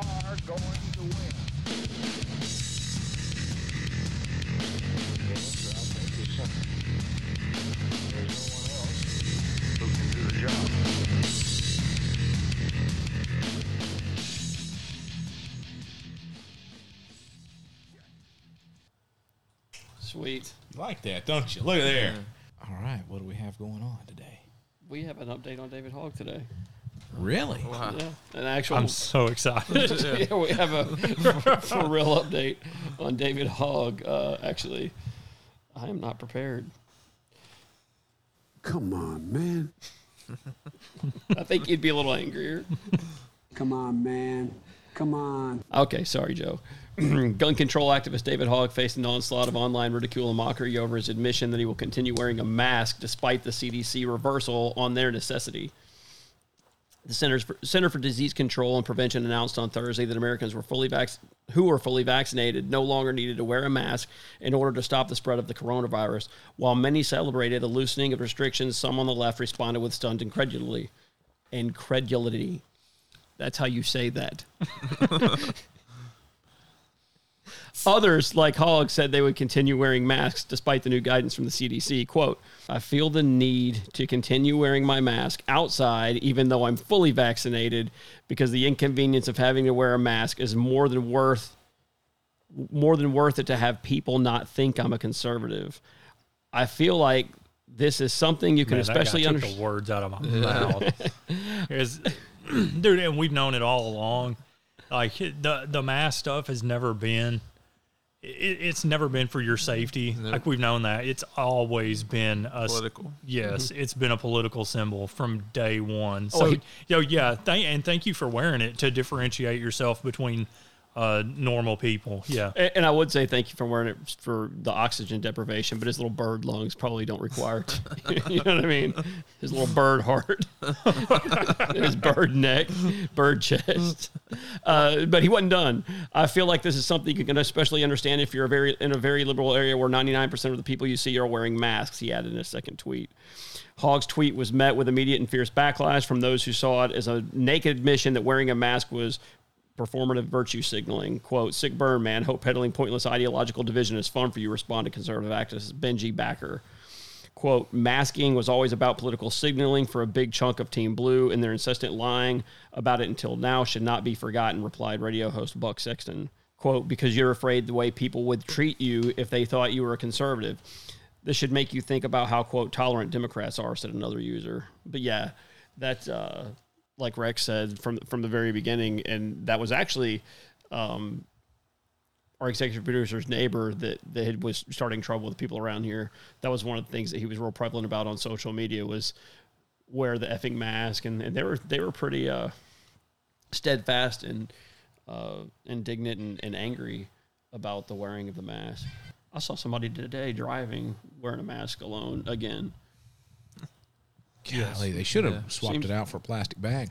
are going to win. Yes, I think it's something. There's no one else who can do the job. Sweet. You like that, don't you? Look at there. All right, what do we have going on today? We have an update on David Hogg today. Really? Wow. Yeah, an actual. I'm so excited. yeah, we have a for real update on David Hogg. Uh, actually, I am not prepared. Come on, man. I think you'd be a little angrier. Come on, man. Come on. Okay, sorry, Joe. Gun control activist David Hogg faced an onslaught of online ridicule and mockery over his admission that he will continue wearing a mask despite the CDC reversal on their necessity. The Centers for, Center for Disease Control and Prevention announced on Thursday that Americans were fully vac- who were fully vaccinated no longer needed to wear a mask in order to stop the spread of the coronavirus. While many celebrated a loosening of restrictions, some on the left responded with stunned incredulity. Incredulity. That's how you say that. Others, like Hogg, said they would continue wearing masks despite the new guidance from the CDC. Quote, I feel the need to continue wearing my mask outside, even though I'm fully vaccinated, because the inconvenience of having to wear a mask is more than worth more than worth it to have people not think I'm a conservative. I feel like this is something you can Man, especially guy took understand. the words out of my mouth. Is- dude, and we've known it all along. Like the the mask stuff has never been. It, it's never been for your safety. Mm-hmm. No. Like we've known that. It's always been a Political. Yes, mm-hmm. it's been a political symbol from day one. Oh, So, he- yo, yeah, thank and thank you for wearing it to differentiate yourself between uh, normal people. Yeah. A- And I would say thank you for wearing it for the oxygen deprivation, but his little bird lungs probably don't require it. you know what I mean? His little bird heart, his bird neck, bird chest. Uh, but he wasn't done. I feel like this is something you can especially understand if you're a very in a very liberal area where 99% of the people you see are wearing masks. He added in a second tweet. Hogg's tweet was met with immediate and fierce backlash from those who saw it as a naked admission that wearing a mask was performative virtue signaling. Quote, sick burn, man. Hope peddling pointless ideological division is fun for you, responded conservative activist Benji Backer. Quote, masking was always about political signaling for a big chunk of Team Blue, and their incessant lying about it until now should not be forgotten, replied radio host Buck Sexton. Quote, because you're afraid the way people would treat you if they thought you were a conservative. This should make you think about how, quote, tolerant Democrats are, said another user. But yeah, that's uh, like Rex said from from the very beginning, and that was actually um, our executive producer's neighbor that that had- was starting trouble with people around here. That was one of the things that he was real prevalent about on social media was wear the effing mask, and, and they were they were pretty uh, steadfast and uh, indignant and, and angry about the wearing of the mask. I saw somebody today driving wearing a mask alone again. Golly, they should have Yeah. swapped Seems- it out for a plastic bag.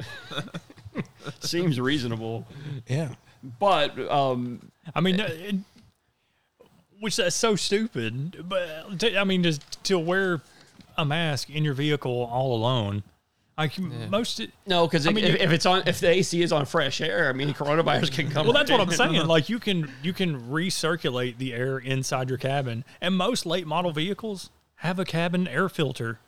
Seems reasonable, Yeah. but um, I mean, it, which that's so stupid. But to, I mean, just to wear a mask in your vehicle all alone, like most. No, because I mean, if, you- if it's on, if the AC is on fresh air, I mean, coronavirus can come. Well, that's what I'm saying. Like you can you can recirculate the air inside your cabin, and most late model vehicles have a cabin air filter.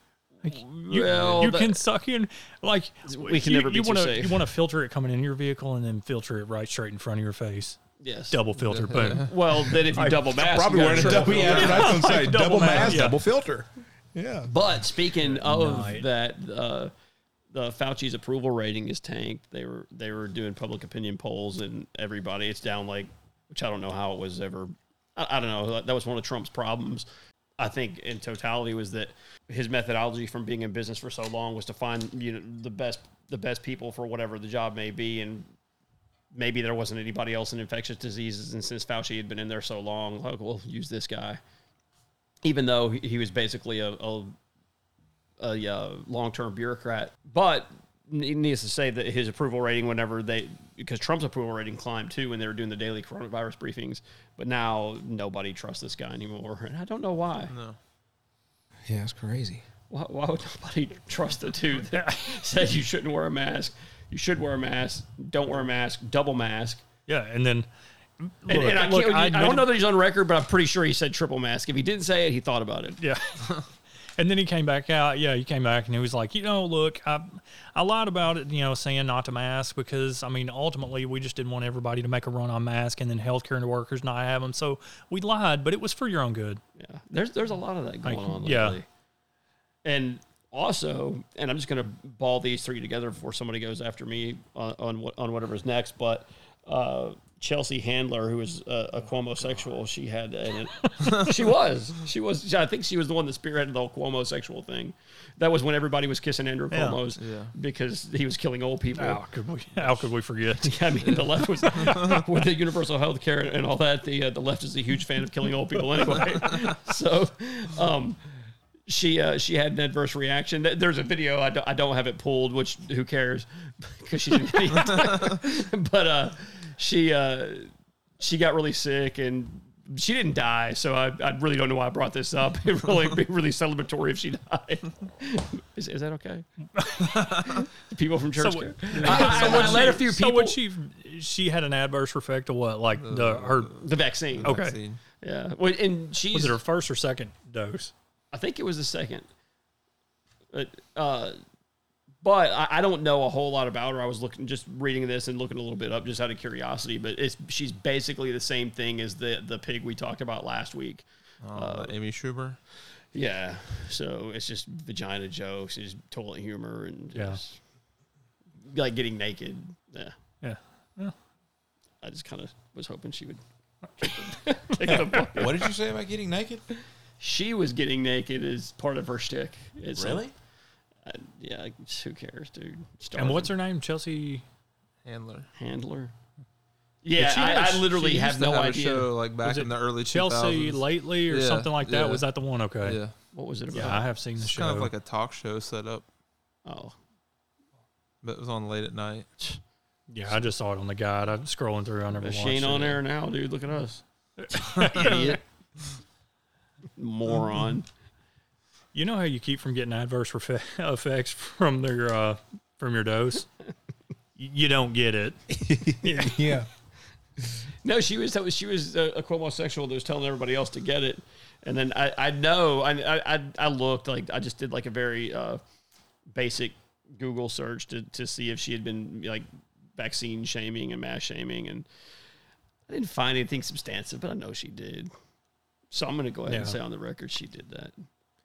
Like, you, Well, you that- can suck in like We can you, never be you wanna, safe. You want to filter it coming in your vehicle, and then filter it right straight in front of your face. Yes. Double filter, boom. Well, then if you double mask, Probably wearing a double. triple Yeah, filter. I was say. Double Double mask, mask, yeah. double filter. Yeah. But speaking of Night. that, uh, the Fauci's approval rating is tanked. They were they were doing public opinion polls, and everybody it's down like, which I don't know how it was ever. I, I don't know. That was one of Trump's problems. I think in totality was that his methodology from being in business for so long was to find you know the best the best people for whatever the job may be, and maybe there wasn't anybody else in infectious diseases, and since Fauci had been in there so long, like we'll use this guy. Even though he was basically a, a, a uh, long-term bureaucrat. But needless to say that his approval rating, whenever they, because Trump's approval rating climbed too when they were doing the daily coronavirus briefings. But now nobody trusts this guy anymore, and I don't know why. No. Yeah, it's crazy. Why, why would nobody trust the dude that said you shouldn't wear a mask? You should wear a mask. Don't wear a mask. Double mask. Yeah, and then And, look, and I, look, can't, I, admit- don't know that he's on record, but I'm pretty sure he said triple mask. If he didn't say it, he thought about it. Yeah. and then he came back out. Yeah, he came back and he was like, you know, look, I, I lied about it, you know, saying not to mask because, I mean, ultimately we just didn't want everybody to make a run on mask and then healthcare workers not have them. So we lied, but it was for your own good. Yeah, there's there's a lot of that going Like, on yeah. And also, and I'm just gonna ball these three together before somebody goes after me on on, on whatever's next. But uh, Chelsea Handler, who is a, a Cuomo she had an, she was she was I think she was the one that spearheaded the whole Cuomo sexual thing. That was when everybody was kissing Andrew Yeah. Cuomo's Yeah. because he was killing old people. How could we, how could we forget? I mean, the left was with the universal health care and all that. The uh, the left is a huge fan of killing old people anyway. so, um, she uh, she had an adverse reaction. There's a video. I don't, I don't have it pulled, which who cares because she's an idiot. but uh, she uh, she got really sick and. She didn't die, so I, I really don't know why I brought this up. It really be really celebratory if she died. Is, is that okay? people from church. So care? I, I, I let a few people. So people. what she she had an adverse effect to what? Like the her the vaccine. Okay. Vaccine. Yeah. Well, and she's. was it her first or second dose? I think it was the second. But, uh, but I, I don't know a whole lot about her. I was looking, just reading this and looking a little bit up, just out of curiosity. But it's she's basically the same thing as the the pig we talked about last week. Uh, Amy Schumer. Yeah. So it's just vagina jokes, it's toilet humor, and Yeah. just, like getting naked. Yeah. Yeah. I just kind of was hoping she would. kick the- kick the bucket. What did you say about getting naked? she was getting naked as part of her shtick. It's Really? Uh, yeah, who cares, dude? And what's her name? Chelsea. Handler. handler? Yeah, she I, has- I literally have no have idea. Show like back in the early Chelsea 2000s. lately or Yeah, something like that. yeah. Was that the one? Okay. Yeah, What was it about? Yeah, I have seen the it's show. kind of like a talk show set up, Oh, but it was on late at night. yeah, I just saw it on the guide. I'm scrolling through. I never she watched ain't it. on there now, dude. Look at us, idiot, moron. You know how you keep from getting adverse refe- effects from their uh, from your dose? You don't get it. Yeah. No, she was that was she was a, a homosexual that was telling everybody else to get it, and then I I know I I I- I looked like I just did like a very uh, basic Google search to to see if she had been like vaccine shaming and mass shaming, and I didn't find anything substantive, but I know she did. So I'm gonna go ahead and say on the record she did that.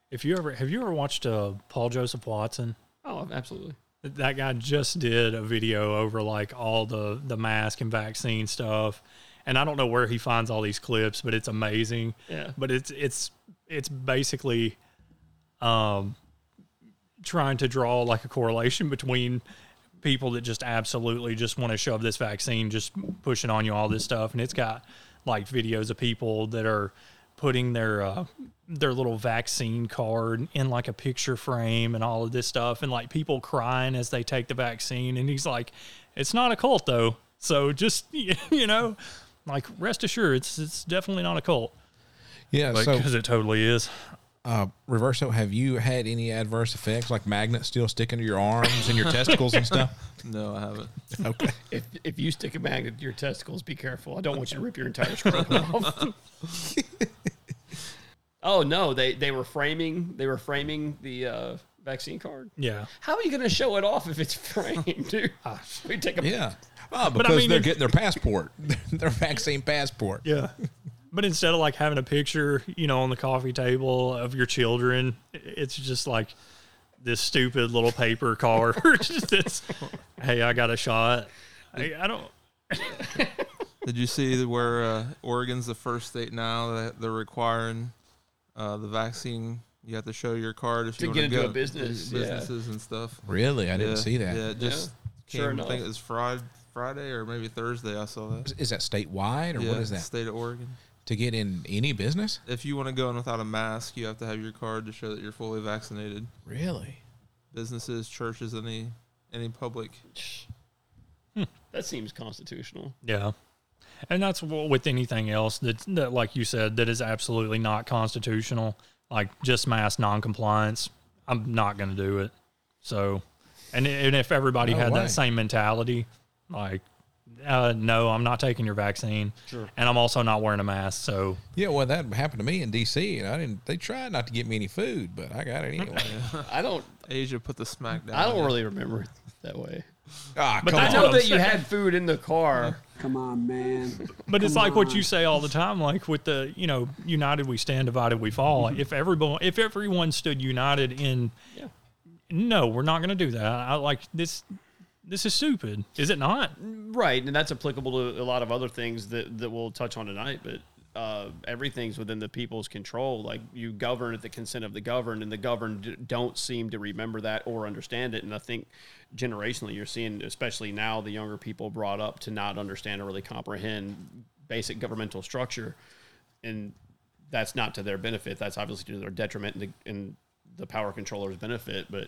If you ever have you ever watched uh, Paul Joseph Watson? Oh, absolutely. That guy just did a video over like all the the mask and vaccine stuff, and I don't know where he finds all these clips, but it's amazing. Yeah. But it's it's it's basically, um, trying to draw like a correlation between people that just absolutely just want to shove this vaccine, just pushing on you all this stuff, and it's got like videos of people that are putting their uh, their little vaccine card in like a picture frame and all of this stuff, and like people crying as they take the vaccine, and he's like, "It's not a cult though, so just you know, like rest assured, it's it's definitely not a cult Yeah. So, because it totally is." Uh, Reverso, have you had any adverse effects like magnets still sticking to your arms and your testicles and stuff? No, I haven't. Okay. If if you stick a magnet to your testicles, be careful. I don't want you to rip your entire scrotum off. oh no, they they were framing they were framing the uh, vaccine card. Yeah. How are you going to show it off if it's framed, dude? we take a Yeah. Oh, I because mean, they're getting their passport, their vaccine passport. Yeah. But instead of like having a picture, you know, on the coffee table of your children, it's just like this stupid little paper card. It's, hey, I got a shot. I, I don't. Did you see where uh, Oregon's the first state now that they're requiring uh, the vaccine? You have to show your card if To you get want to into go a business, yeah. businesses and stuff. Really? I didn't see that. Yeah, it just Sure came, I think it was Friday, Friday or maybe Thursday. I saw that. Is that statewide or yeah, what is that? State of Oregon. To get in any business? If you want to go in without a mask, you have to have your card to show that you're fully vaccinated. Really? Businesses, churches, any any public. Hmm. That seems constitutional. Yeah. And that's wh- with anything else that, that, like you said, that is absolutely not constitutional. Like just mass noncompliance. I'm not going to do it. So And and if everybody No had way. that same mentality, like, uh, no, I'm not taking your vaccine, sure. and I'm also not wearing a mask. So Yeah, well, that happened to me in D.C. and I didn't. They tried not to get me any food, but I got it anyway. I don't. Asia put the smack down. I don't really remember it that way. Ah, But come I on. know that you had food in the car. Come on, man. But it's Come like what you say all the time, like with the you know, united we stand, divided we fall. If everyone, if everyone stood united in, Yeah. no, we're not going to do that. I like this. This is stupid, is it not? Right, and that's applicable to a lot of other things that, that we'll touch on tonight. But uh, everything's within the people's control. Like you govern at the consent of the governed, and the governed don't seem to remember that or understand it. And I think generationally, you're seeing, especially now, the younger people brought up to not understand or really comprehend basic governmental structure, and that's not to their benefit. That's obviously to their detriment and the, and the power controllers' benefit. But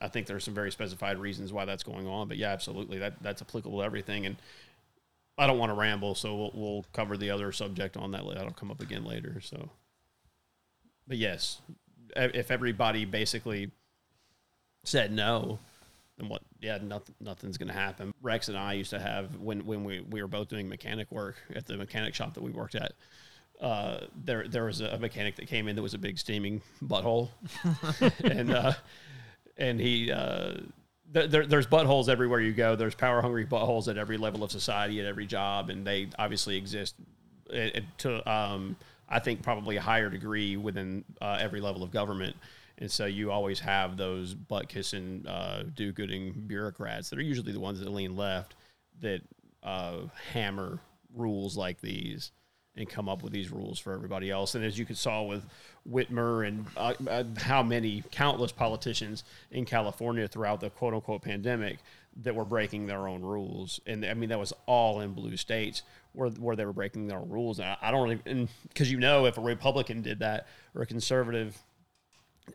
I think there's some very specified reasons why that's going on. But yeah, absolutely, that that's applicable to everything. And I don't want to ramble, so we'll, we'll cover the other subject on that. That'll come up again later. So, but yes, if everybody basically said no, then what? Yeah, nothing, nothing's going to happen. Rex and I used to have when when we we were both doing mechanic work at the mechanic shop that we worked at. Uh, there there was a mechanic that came in that was a big steaming butthole, and uh, and he uh, th- there, there's buttholes everywhere you go. There's power hungry buttholes at every level of society, at every job, and they obviously exist it, it- to um, I think probably a higher degree within uh, every level of government. And so you always have those butt kissing, uh, do gooding bureaucrats that are usually the ones that lean left that uh, hammer rules like these and come up with these rules for everybody else. And as you could saw with Whitmer and uh, uh, how many countless politicians in California throughout the quote unquote pandemic that were breaking their own rules. And I mean, that was all in blue states where, where they were breaking their own rules. And I, I don't really, because you know, if a Republican did that or a conservative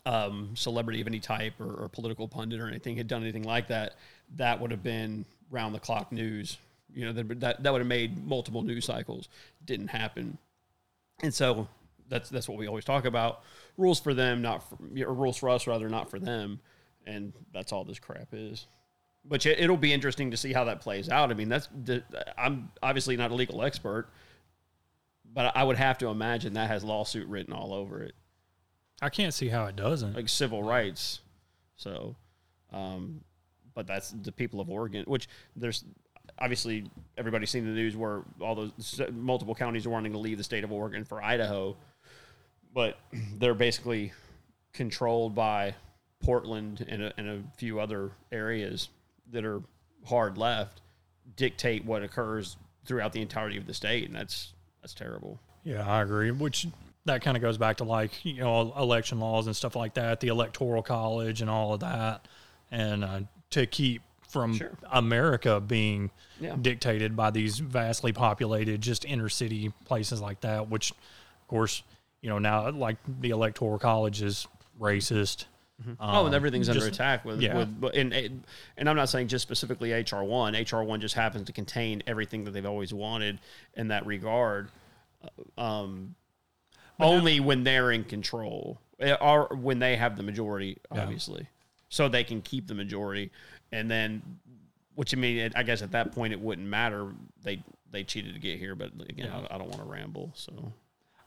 um, celebrity of any type or, or political pundit or anything had done anything like that, that would have been round the clock news. You know, that, that, that would have made multiple news cycles. Didn't happen. And so that's that's what we always talk about. Rules for them, not for, or rules for us, rather, not for them. And that's all this crap is. But it'll be interesting to see how that plays out. I mean, that's I'm obviously not a legal expert, but I would have to imagine that has lawsuit written all over it I can't see how it doesn't. like civil rights. So, um, but that's the people of Oregon, which there's obviously everybody's seen the news where all those multiple counties are wanting to leave the state of Oregon for Idaho, but they're basically controlled by Portland and a, and a few other areas that are hard left dictate what occurs throughout the entirety of the state, and that's that's terrible. Yeah, I agree. Which that kind of goes back to like you know election laws and stuff like that, the electoral college and all of that, and uh, to keep from Sure. America being Yeah. dictated by these vastly populated just inner city places like that. Which, of course, you know now like the electoral college is racist. oh, Um, and everything's under attack with, yeah. with and and I'm not saying just specifically HR one. HR one just happens to contain everything that they've always wanted in that regard. Uh, Um, only when they're in control, eh, or when they have the majority, Yeah. obviously, so they can keep the majority, and then, which I mean, I guess at that point it wouldn't matter. They they cheated to get here, but again, I, I don't want to ramble. So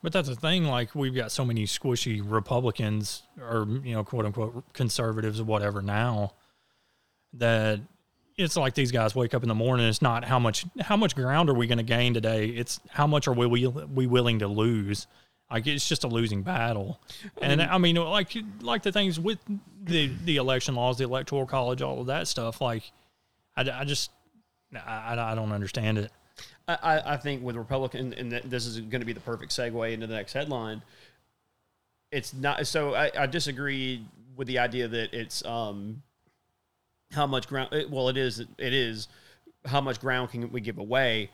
But that's the thing. Like we've got so many squishy Republicans or you know quote unquote conservatives or whatever now that it's like these guys wake up in the morning. It's not how much how much ground are we going to gain today. It's how much are we we, we willing to lose. Like it's just a losing battle. And I mean, like like the things with the the election laws, the electoral college, all of that stuff. Like I, I just I, I don't understand it. I, I- I think with Republican, and this is going to be the perfect segue into the next headline. It's not so. I, I disagree with the idea that it's um, how much ground. It, well, it is. It is how much ground can we give away,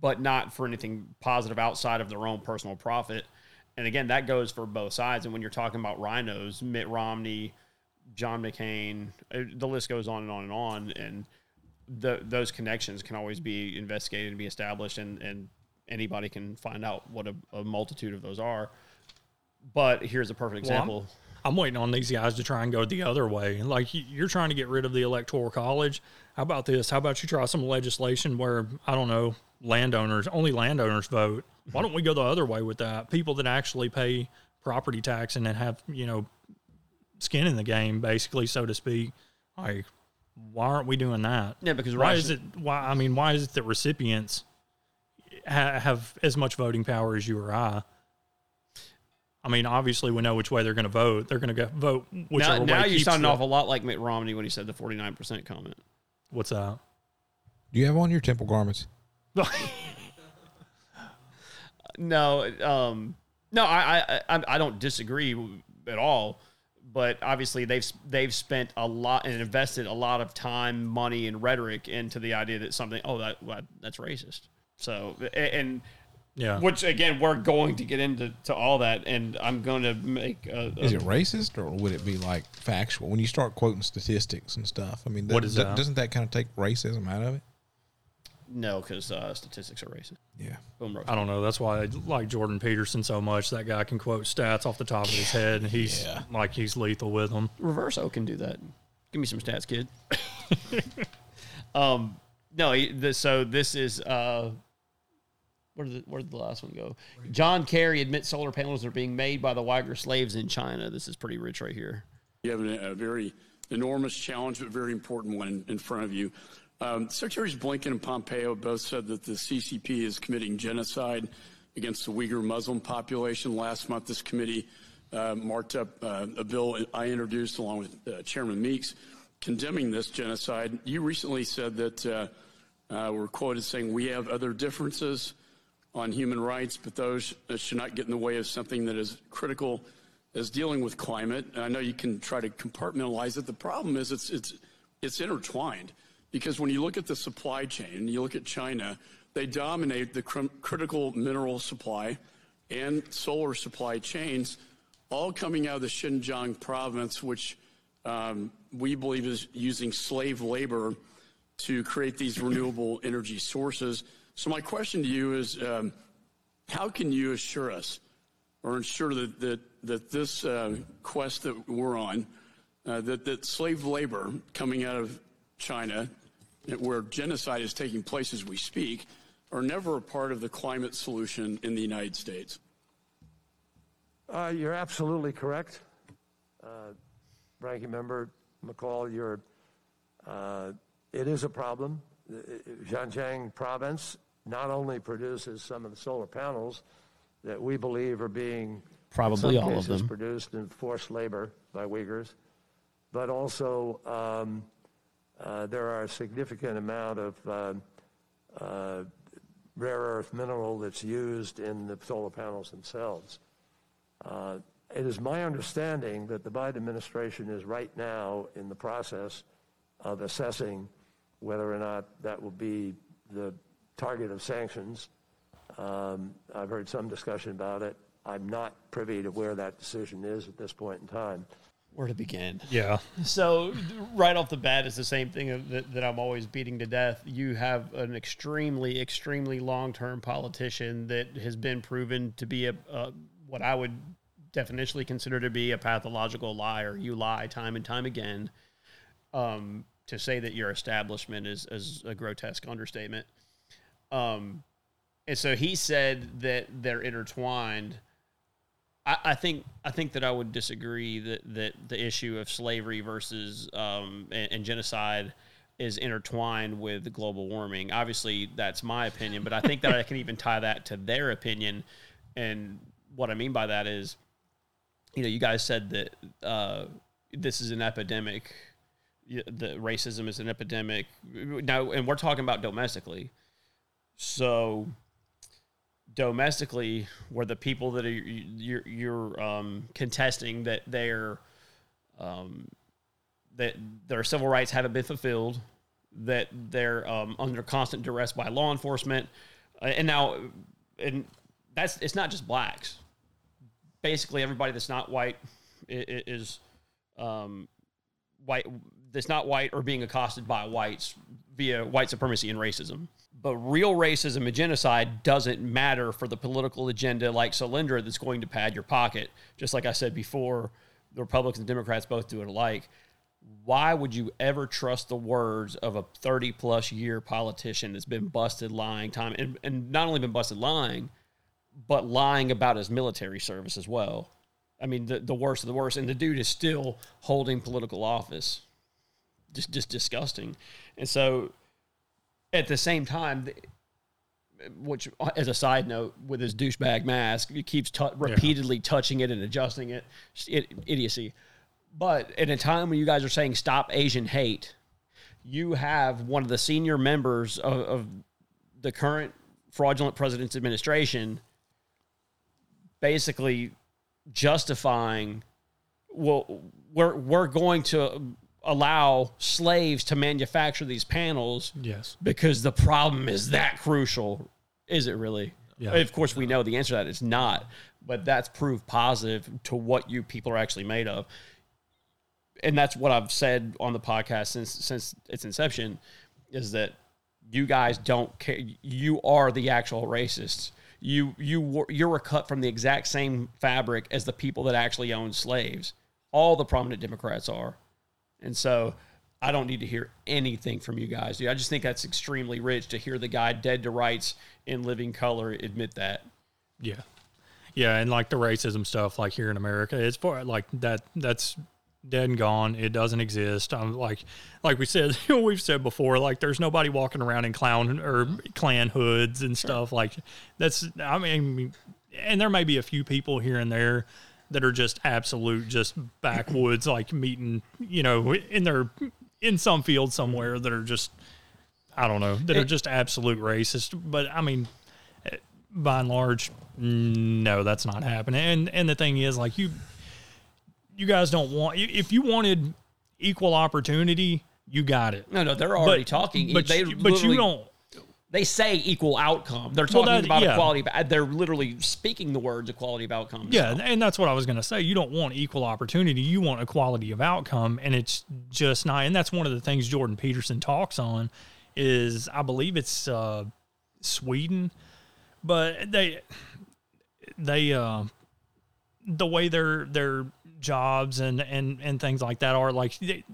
but not for anything positive outside of their own personal profit. And again, that goes for both sides. And when you're talking about RINOs, Mitt Romney, John McCain, uh, the list goes on and on and on. And the, those connections can always be investigated and be established, and, and anybody can find out what a, a multitude of those are. But here's a perfect Well, I'm- example. I'm waiting on these guys to try and go the other way. Like you're trying to get rid of the electoral college. How about this? How about you try some legislation where I don't know landowners only landowners vote? Why don't we go the other way with that? People that actually pay property tax and then have you know skin in the game, basically, so to speak. Like, why aren't we doing that? Yeah, because why Russia- is it? Why I mean, why is it that recipients ha- have as much voting power as you or I? I mean, obviously, we know which way they're going to vote. They're going to go vote Now, whichever now way. you keeps sound the- off a lot like Mitt Romney when he said the 49% comment. What's that? Do you have on your temple garments? No, um, no, I, I, I, I don't disagree at all. But obviously, they've they've spent a lot and invested a lot of time, money, and rhetoric into the idea that something, oh, that well, that's racist. So, a- and Yeah. which again, we're going to get into to all that, and I'm going to make. A, a- Is it racist or would it be like factual? When you start quoting statistics and stuff, I mean, What that- is that- that? Doesn't that kind of take racism out of it? No? Because uh, statistics are racist. Yeah. Boom. I don't know. That's why I like Jordan Peterson so much. That guy can quote stats off the top of his head, and he's Yeah. like he's lethal with them. Reverso can do that. Give me some stats, kid. um, no, this, so this is uh, where did the, where did the last one go? John Kerry admits solar panels are being made by the Uyghur slaves in China. This is pretty rich right here. You have a, a very enormous challenge, but very important one in, in front of you. Um, Secretaries Blinken and Pompeo both said that the CCP is committing genocide against the Uyghur Muslim population. Last month, this committee uh, marked up uh, a bill I introduced along with uh, Chairman Meeks condemning this genocide. You recently said that uh, uh, were quoted saying, We have other differences on human rights, but those uh, should not get in the way of something that is critical as dealing with climate. And I know you can try to compartmentalize it. The problem is it's, it's, it's intertwined because when you look at the supply chain you look at China, they dominate the cr- critical mineral supply and solar supply chains, all coming out of the Xinjiang province, which um, we believe is using slave labor to create these renewable energy sources. So my question to you is, um, how can you assure us or ensure that that, that this uh, quest that we're on, uh, that, that slave labor coming out of China, where genocide is taking place as we speak, are never a part of the climate solution in the United States? Uh, you're absolutely correct. Uh, Ranking Member McCall, you're, uh, it is a problem. The- uh, Xinjiang province not only produces some of the solar panels that we believe are being Probably in some all of them. produced in forced labor by Uyghurs, but also um, uh, there are a significant amount of um, uh, rare earth mineral that's used in the solar panels themselves. Uh, It is my understanding that the Biden administration is right now in the process of assessing whether or not that will be the target of sanctions. Um, I've heard some discussion about it. I'm not privy to where that decision is at this point in time. Where to begin? Yeah. So right off the bat, it's the same thing that, that I'm always beating to death. You have an extremely, extremely long-term politician that has been proven to be a, a what I would definitionally consider to be a pathological liar. You lie time and time again. Um, to say that your establishment is, is a grotesque understatement. Um, and so he said that they're intertwined. I, I think I think that I would disagree that, that the issue of slavery versus um, and, and genocide is intertwined with global warming. Obviously, that's my opinion, but I think that I can even tie that to their opinion. And what I mean by that is, you know, you guys said that uh, this is an epidemic. The racism is an epidemic now, and we're talking about domestically. So domestically where the people that are you're, you're um, contesting that their um, that their civil rights haven't been fulfilled, that they're um, under constant duress by law enforcement, uh, and now and that's it's not just blacks. Basically, everybody that's not white is um, white that's not white or being accosted by whites via white supremacy and racism. But real racism and genocide doesn't matter for the political agenda like Solyndra that's going to pad your pocket. Just like I said before, the Republicans and Democrats both do it alike. Why would you ever trust the words of a 30 plus year politician that's been busted lying time and, and not only been busted lying, but lying about his military service as well? I mean, the, the worst of the worst. And the dude is still holding political office. Just, just disgusting. And so at the same time, which as a side note, with his douchebag mask, he keeps tu- repeatedly touching it and adjusting it. it. Idiocy. But at a time when you guys are saying stop Asian hate, you have one of the senior members of, of the current fraudulent president's administration basically justifying well we're we're going to allow slaves to manufacture these panels Yes. because the problem is that crucial. Is it really? Yeah. Of course, we know the answer to that is not, but that's proof positive to what you people are actually made of. And that's what I've said on the podcast since since its inception is that you guys don't care. You are the actual racists. You you were, you're cut from the exact same fabric as the people that actually own slaves. All the prominent Democrats are. And so I don't need to hear anything from you guys. Dude. I just think that's extremely rich to hear the guy dead to rights in living color admit that. Yeah. Yeah, and like the racism stuff, like here in America, it's for like that. That's dead and gone. It doesn't exist. I'm like, like we said, we've said before, like there's nobody walking around in clown or clan hoods and stuff. Like that's, I mean, and there may be a few people here and there that are just absolute, just backwoods, like meeting, you know, in their in some field somewhere that are just, I don't know, that are eh. just absolute racist. But I mean, eh, by and large, no, that's not happening. And and the thing is, like you, you guys don't want if you wanted equal opportunity, you got it. No, no, they're already But- talking. but but you don't. They say equal outcome. They're Well, talking that- about yeah. equality. But they're literally speaking the words equality of outcome. Yeah, now. and that's what I was going to say. You don't want equal opportunity. You want equality of outcome, and it's just not. And that's one of the things Jordan Peterson talks on. Is I believe it's uh, Sweden, but they they uh, the way their their jobs and and and things like that are like. They,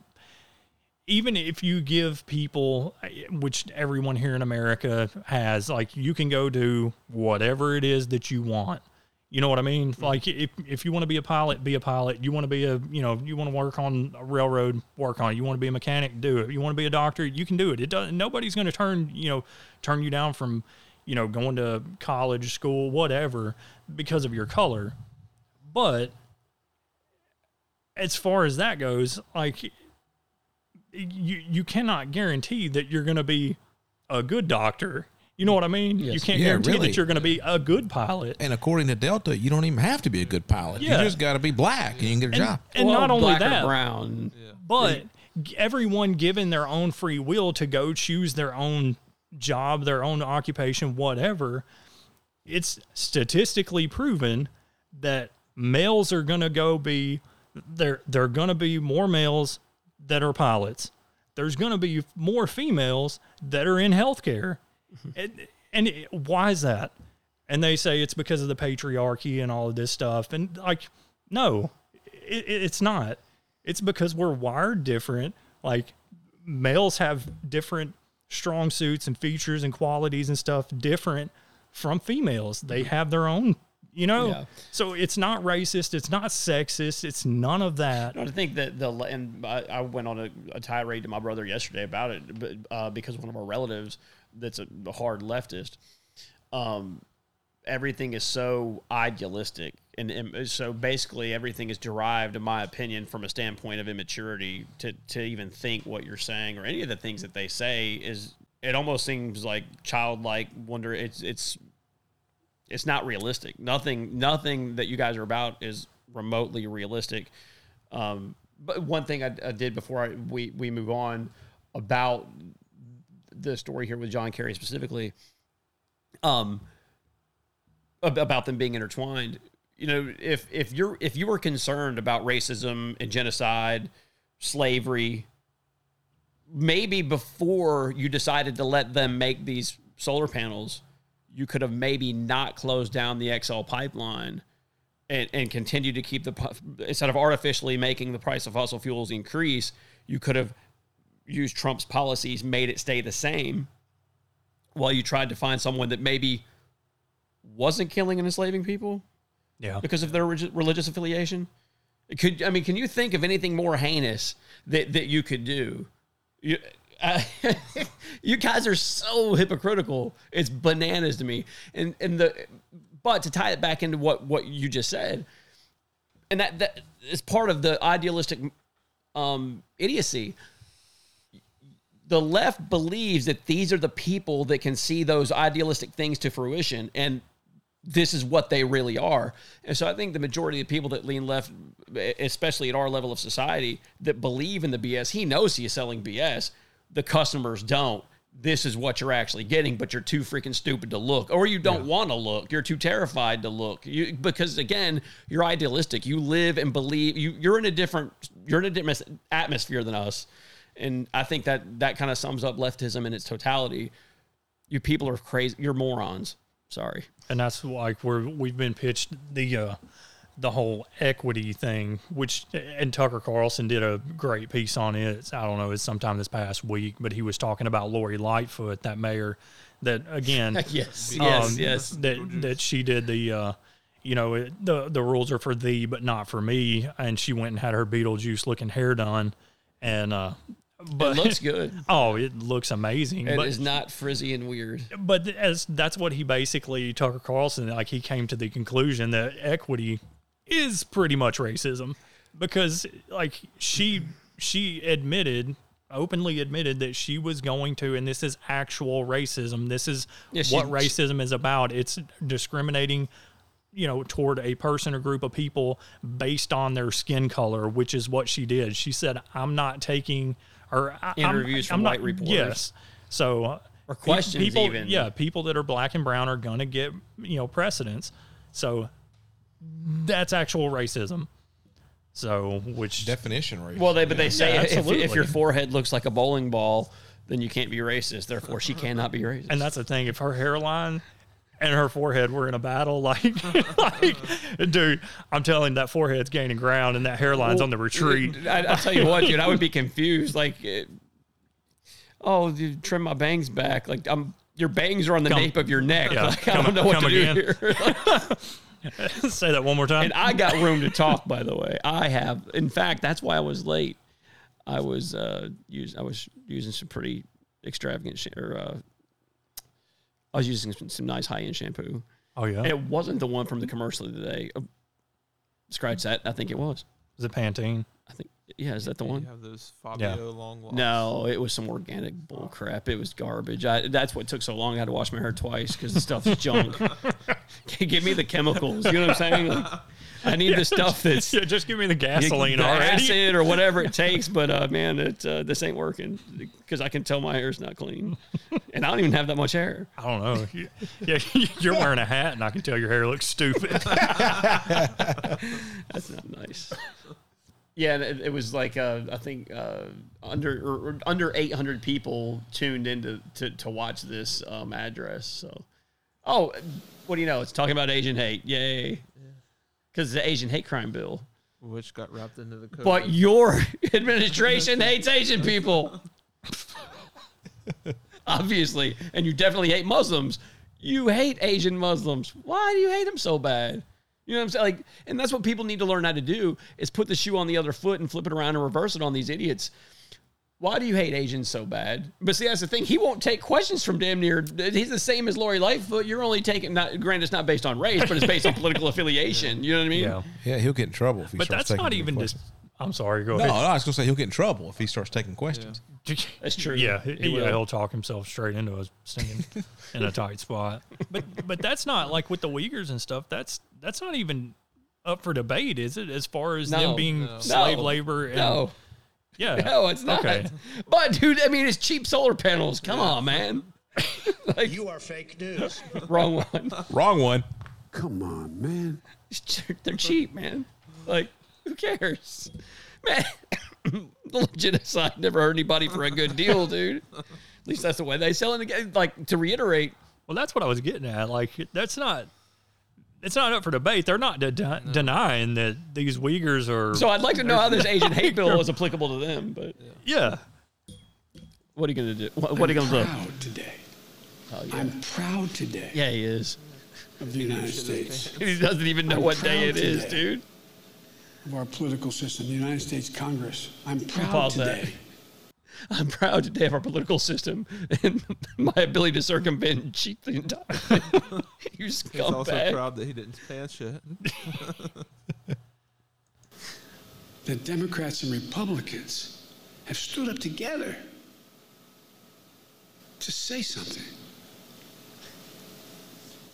even if you give people, eh, which everyone here in America has, like you can go do whatever it is that you want. You know what I mean? Mm-hmm. Like if if you want to be a pilot, be a pilot. You want to be a you know you want to work on a railroad, work on it. You want to be a mechanic, do it. You want to be a doctor, you can do it. It doesn't, Nobody's going to turn you know turn you down from you know going to college, school, whatever because of your color. But as far as that goes, like you you cannot guarantee that you're going to be a good doctor. You know what I mean? You can't Yeah, guarantee really. that you're going to be a good pilot. And according to Delta, you don't even have to be a good pilot. Yeah. You just got to be black and you can get a And, job. and Well, not only black or that, brown. but g- everyone given their own free will to go choose their own job, their own occupation, whatever. It's statistically proven that males are going to go be there. They're going to be more males that are pilots. There's going to be more females that are in healthcare. Mm-hmm. and, and it- why is that? And they say it's because of the patriarchy and all of this stuff. And like, no, it, it- it's not. It's because we're wired different. Like males have different strong suits and features and qualities and stuff different from females. They mm-hmm. have their own, you know. Yeah. So it's not racist. It's not sexist. It's none of that. No, I think that the and I, I went on a, a tirade to my brother yesterday about it, but uh, because one of our relatives that's a, a hard leftist, um, everything is so idealistic, and, and so basically everything is derived, in my opinion, from a standpoint of immaturity to to even think what you're saying or any of the things that they say is. It almost seems like childlike wonder. It's it's it's not realistic. Nothing nothing that you guys are about is remotely realistic. Um, but one thing I, I did before I, we we move on about the story here with John Kerry specifically, um, about them being intertwined. You know, if if you're if you were concerned about racism and genocide, slavery, maybe before you decided to let them make these solar panels, you could have maybe not closed down the XL pipeline and, and continue to keep the instead of artificially making the price of fossil fuels increase, you could have used Trump's policies, made it stay the same, while you tried to find someone that maybe wasn't killing and enslaving people Yeah. because of their religious affiliation. Could I mean, can you think of anything more heinous that that you could do? You, uh, you guys are so hypocritical. It's bananas to me. And and the but to tie it back into what what you just said, and that that is part of the idealistic um, idiocy. The left believes that these are the people that can see those idealistic things to fruition, and this is what they really are. And so I think the majority of people that lean left, especially at our level of society, that believe in the BS, he knows he is selling BS. The customers don't. This is what you're actually getting, but you're too freaking stupid to look, or you don't want to look. You're too terrified to look. You because again, you're idealistic. You live and believe. You you're in a different you're in a different atmosphere than us, and I think that that kind of sums up leftism in its totality. You people are crazy. You're morons. Sorry. and that's like where we've been pitched the uh, the whole equity thing, which and Tucker Carlson did a great piece on it. I don't know, it's sometime this past week, but he was talking about Lori Lightfoot, that mayor, that again, Yes, um, yes, yes. that that she did the. Uh, you know it, the the rules are for thee, but not for me. And she went and had her Beetlejuice looking hair done, and uh, but It looks good. oh, it looks amazing. It but is not frizzy and weird. but as that's what he basically Tucker Carlson like he came to the conclusion that equity is pretty much racism because like she she admitted openly admitted that she was going to and this is actual racism. This is Yeah, she- what racism is about. It's discriminating you know toward a person or group of people based on their skin color which is what she did. She said i'm not taking or I- I'm- Interviews from I'm not- white reporters. yes. So Or questions people, even. yeah people that are black and brown are going to get you know precedence. So that's actual racism so which Definition racist. Well, they but they say Yeah, if, if your forehead looks like a bowling ball, then you can't be racist. Therefore, she cannot be racist. and that's the thing if her hairline and her forehead were in a battle like like dude i'm telling you, that forehead's gaining ground and that hairline's on the retreat I, I tell you what, dude, I would be confused. Like, it, oh, you trim my bangs back. Like, I'm your bangs are on the Come- nape of your neck. Yeah, Like, I come- don't know what come to again. do here. say that one more time and I got room to talk. By the way, I have. In fact, that's why I was late. I was uh, use, I was using some pretty extravagant sh- or uh, I was using some, some nice high end shampoo. oh yeah It wasn't the one from the commercial today. Uh, scratch that. I think it was. is it pantene I think yeah. Is that the You one? have those Fabio long locks. No, it was some organic bull crap. It was garbage. I, that's what took so long. I had to wash my hair twice because the stuff's junk. Give me the chemicals. You know what I'm saying? Like, I need the stuff that's yeah just give me the the gasoline already acid or whatever it takes. But uh, man, it uh, this ain't working because I can tell my hair's not clean, and I don't even have that much hair. I don't know. You- Yeah, you're wearing a hat, and I can tell your hair looks stupid. That's not nice. Yeah, and it, it was like uh, I think uh, under or, or under 800 people tuned in to, to, to watch this um, address. So, oh, what do you know? It's talking about Asian hate. Yay! Because the Asian hate crime bill. which got wrapped into the code. But your administration hates Asian people. Obviously. And you definitely hate Muslims. You hate Asian Muslims. Why do you hate them so bad? You know what I'm saying? Like, and that's what people need to learn how to do is put the shoe on the other foot and flip it around and reverse it on these idiots. Why do you hate Asians so bad? But see, that's the thing. He won't take questions from damn near. He's the same as Lori Lightfoot. You're only taking, not granted, it's not based on race, but it's based on political affiliation. You know what I mean? yeah, yeah, he'll get in trouble if he but starts that's not even just. I'm sorry. Go No, ahead. no, I was gonna say he'll get in trouble if he starts taking questions. That's true. Yeah, He he, will. he'll talk himself straight into us staying in a tight spot. But but that's not like with the Uyghurs and stuff. That's that's not even up for debate, is it? As far as No, them being no. slave No, labor and No. yeah, No, it's not. Okay. But dude, I mean, it's cheap solar panels. Come on, man. like, You are fake news. wrong one. Wrong one. Come on, man. They're cheap, man. Like, who cares, man? the genocide never hurt anybody for a good deal, dude. At least that's the way they sell it. Again, Like to reiterate, Well, that's what I was getting at. Like that's not it's not up for debate. They're not de- denying that these Uyghurs are. So I'd like to know how this Asian hate bill is applicable to them. But yeah, what are you going to do? What, what are you going to do? proud today. Oh, yeah. I'm proud today yeah, he is. of the United States, He doesn't even know I'm what day proud it is, today. dude. Of our political system, the United States Congress. I'm proud Pause that. today. I'm proud today of our political system and my ability to circumvent and cheat the entire thing. you He's also scumbag. proud that he didn't pants shit. that Democrats and Republicans have stood up together to say something.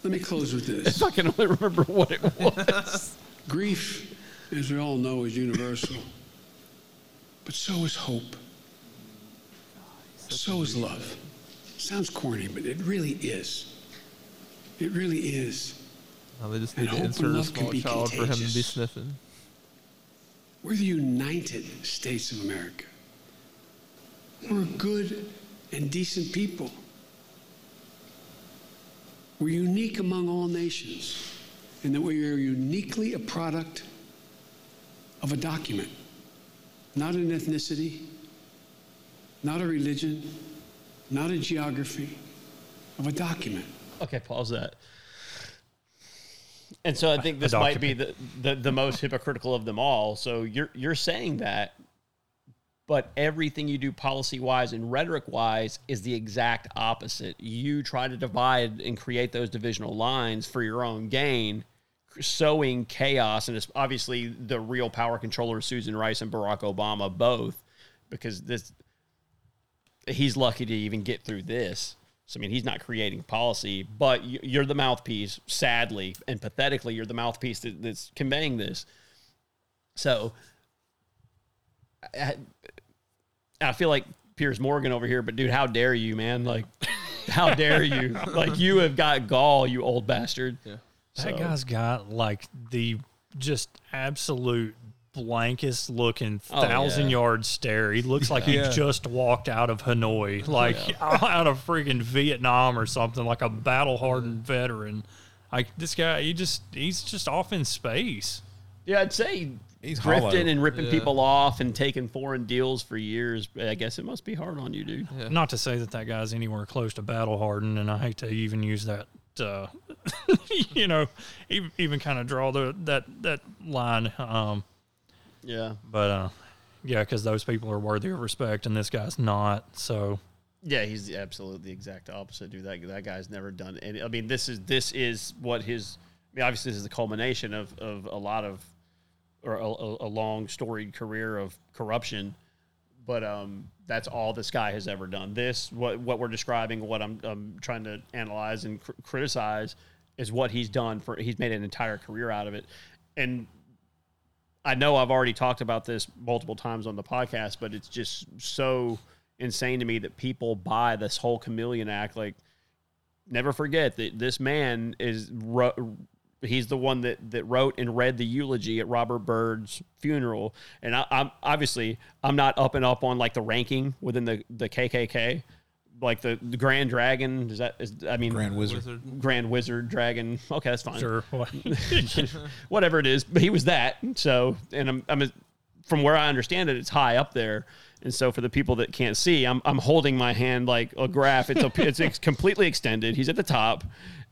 Let me close with this. If I can only remember what it was. Grief, as we all know, is universal, but so is hope. So is love. Sounds corny, but it really is. It really is. Now they just And to insert a small be child for him to be contagious. sniffing. We're the United States of America. We're good and decent people. We're unique among all nations in that we are uniquely a product of a document, not an ethnicity, not a religion, not a geography, of a document. Okay, pause that. And so I think this might be the, the, the most hypocritical of them all. So you're you're saying that, but everything you do policy wise and rhetoric wise is the exact opposite. You try to divide and create those divisional lines for your own gain, sowing chaos. And it's obviously the real power controller Susan Rice and Barack Obama both, because this he's lucky to even get through this. So I mean, he's not creating policy, but you- you're the mouthpiece. Sadly and pathetically, you're the mouthpiece that, that's conveying this. So I, I feel like Piers Morgan over here, but dude, how dare you, man? Like, how dare you? Like, you have got gall, you old bastard. Yeah. That So- guy's got like the just absolute blankest looking Oh, thousand yeah. yard stare. He looks like he Yeah. just walked out of Hanoi, like out of freaking Vietnam or something, like a battle hardened mm. veteran. Like this guy, he just he's just off in space. Yeah, I'd say He's drifting hollow. and ripping Yeah. people off and taking foreign deals for years. I guess it must be hard on you, dude. Yeah. Not to say that that guy's anywhere close to battle hardened, and I hate to even use that. Uh, you know, even, even kind of draw the that that line. Um, Yeah. but uh, yeah, because those people are worthy of respect, and this guy's not. So Yeah, he's the absolute the exact opposite, dude. That that guy's never done any. I mean, this is this is what his. I mean, obviously, this is the culmination of of a lot of, or a, a, a long storied career of corruption. But um, that's all this guy has ever done. This what what we're describing, what I'm, I'm trying to analyze and cr- criticize, is what he's done for. He's made an entire career out of it, and I know I've already talked about this multiple times on the podcast, but it's just so insane to me that people buy this whole chameleon act. Like, never forget that this man is he's the one that that wrote and read the eulogy at Robert Byrd's funeral. And I, I'm obviously I'm not up and up on like the ranking within the the KKK. Like the, the Grand Dragon is that is I mean Grand Wizard. Wizard. Grand Wizard Dragon. Okay, that's fine sure, whatever it is. But he was that. So, and I'm, I'm from where I understand it, it's high up there. And so, for the people that can't see, I'm, I'm holding my hand like a graph. It's a, it's ex- completely extended. He's at the top,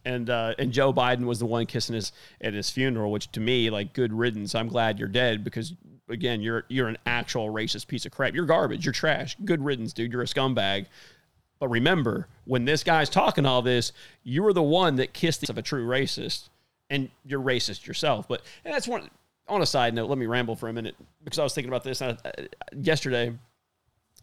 and uh, and Joe Biden was the one kissing his at his funeral, which to me, like, good riddance. I'm glad you're dead because again, you're you're an actual racist piece of crap. You're garbage. You're trash. Good riddance, dude. You're a scumbag. But remember, when this guy's talking all this, you were the one that kissed the of a true racist, and you're racist yourself. But and that's one. On a side note, let me ramble for a minute because I was thinking about this uh, uh, yesterday.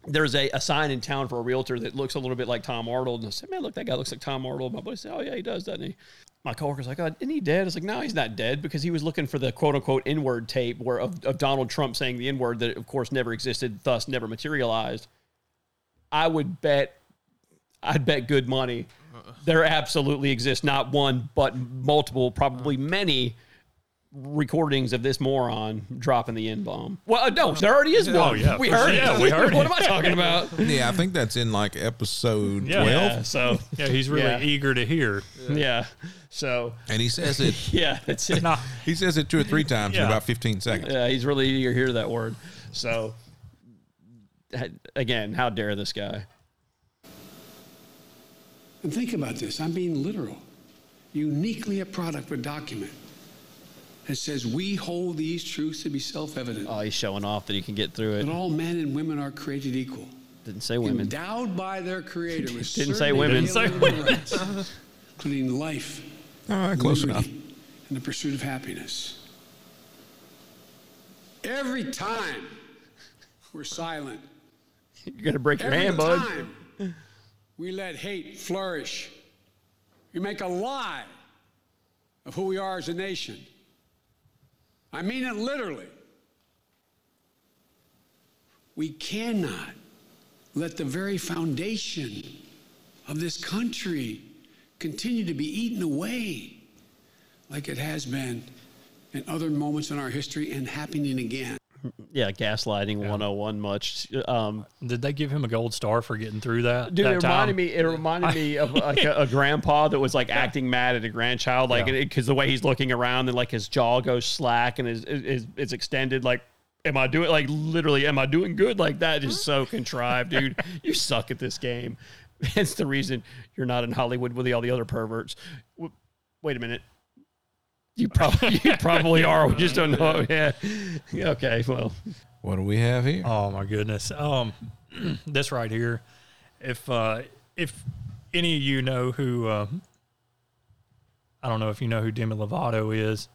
There's a, a sign in town for a realtor that looks a little bit like Tom Arnold, and I said, "Man, look, that guy looks like Tom Arnold." My buddy said, "Oh yeah, he does, doesn't he?" My coworker's like, oh, "Isn't he dead?" I was like, "No, he's not dead because he was looking for the quote unquote N word tape where of, of Donald Trump saying the N word that of course never existed, thus never materialized." I would bet I'd bet good money there absolutely exists not one but multiple, probably many recordings of this moron dropping the N bomb. Well, uh, no, there already is Oh, one. yeah, we heard sure. it. Yeah, we heard what it. am I talking about? Yeah, I think that's in like episode Yeah. 12. Yeah, so Yeah, he's really Yeah. eager to hear. yeah, so And he says it yeah, that's it. Nah, he says it two or three times in about 15 seconds. Yeah, he's really eager to hear that word. So again, how dare this guy? And think about this I'm being literal. Uniquely a product of a document that says we hold these truths to be self evident Oh, he's showing off that he can get through it. that all men and women are created equal, Didn't say women. endowed by their Creator with Didn't say certain women. Didn't say inalienable rights, including life, All right, close liberty, enough. and the pursuit of happiness. Every time we're silent, You're gonna break your every hand, bud. Every time we let hate flourish, we make a lie of who we are as a nation. I mean it literally. We cannot let the very foundation of this country continue to be eaten away like it has been in other moments in our history and happening again. Yeah, gaslighting 101 much. Um, did they give him a gold star for getting through that? Dude, that it reminded time? me. It reminded me of like a, a grandpa that was like acting mad at a grandchild, like Yeah. because the way he's looking around and like his jaw goes slack and is is is extended. Like, am I doing like literally? Am I doing good? Like that is so contrived, dude. You suck at this game. It's the reason you're not in Hollywood with all the other perverts. Wait a minute. You probably you probably are. We just don't know. Yeah. Okay. Well, What do we have here? Oh my goodness. Um, this right here. If uh, if any of you know who, uh, I don't know if you know who Demi Lovato is,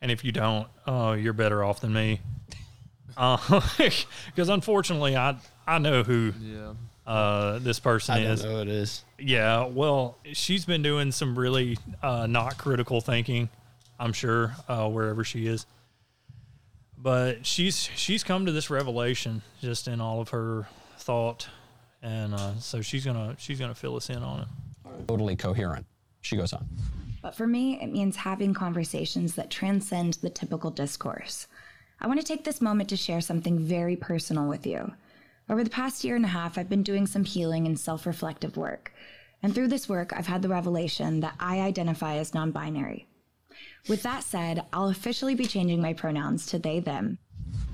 and if you don't, uh, you're better off than me. Because unfortunately, I I know who Yeah. uh, this person I don't is. know. It is. Yeah, well, she's been doing some really uh, not critical thinking. I'm sure uh, wherever she is, but she's she's come to this revelation just in all of her thought, and uh, so she's gonna she's gonna fill us in on it. totally coherent. She goes on. But for me, it means having conversations that transcend the typical discourse. I want to take this moment to share something very personal with you. Over the past year and a half, I've been doing some healing and self reflective work. And through this work, I've had the revelation that I identify as non binary. With that said, I'll officially be changing my pronouns to they, them.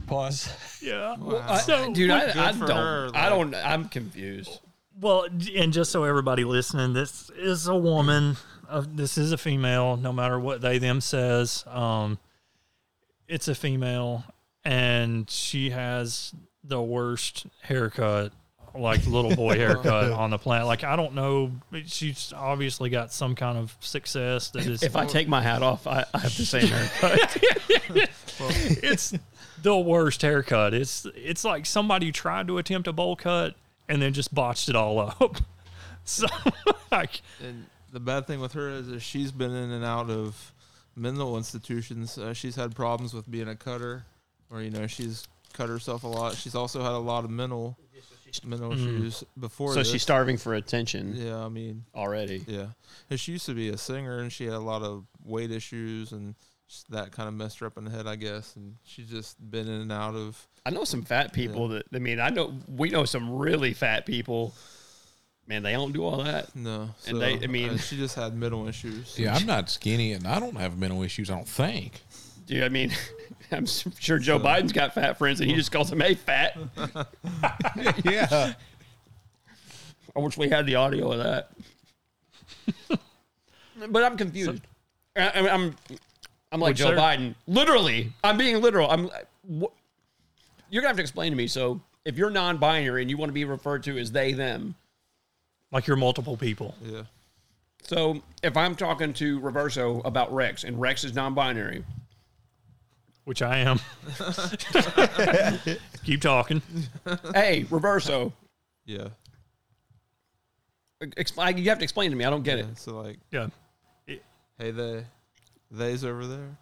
Pause. Yeah, I, dude, I, I for don't. her, I don't. I'm confused. Well, and just so everybody listening, this is a woman. Uh, this is a female. No matter what they them says, um, it's a female, and she has the worst haircut, like little boy haircut on the planet. Like I don't know, she's obviously got some kind of success that is. If I take my hat off, I, I have the same haircut. it's the worst haircut. It's it's like somebody tried to attempt a bowl cut and then just botched it all up. So like And the bad thing with her is that she's been in and out of mental institutions. Uh, she's had problems with being a cutter, or you know, she's cut herself a lot. She's also had a lot of mental mental issues before. so this. she's starving for attention Yeah, I mean, already. yeah. And she used to be a singer, and she had a lot of weight issues, and that kind of messed her up in the head, I guess. And she's just been in and out of. I know some fat people that. I mean, I know we know some really fat people. Man, they don't do all that. No, And so, they- I mean- uh, she just had mental issues. Yeah, I'm not skinny and I don't have mental issues, I don't think. Dude, I mean, I'm sure Joe Biden's got fat friends, and he just calls them "Hey, fat." yeah. I wish we had the audio of that. but I'm confused. I, I- I'm, I'm like Joe sir- Biden. Literally, I'm being literal. I'm. wh- You're gonna have to explain to me. So, if you're non-binary and you want to be referred to as they them, like you're multiple people. Yeah. so if I'm talking to Reverso about Rex and Rex is non-binary, Which I am. Keep talking. hey, Reverso, Yeah. explain. You have to explain to me. I don't get it. So like, Yeah. hey, they, they's over there.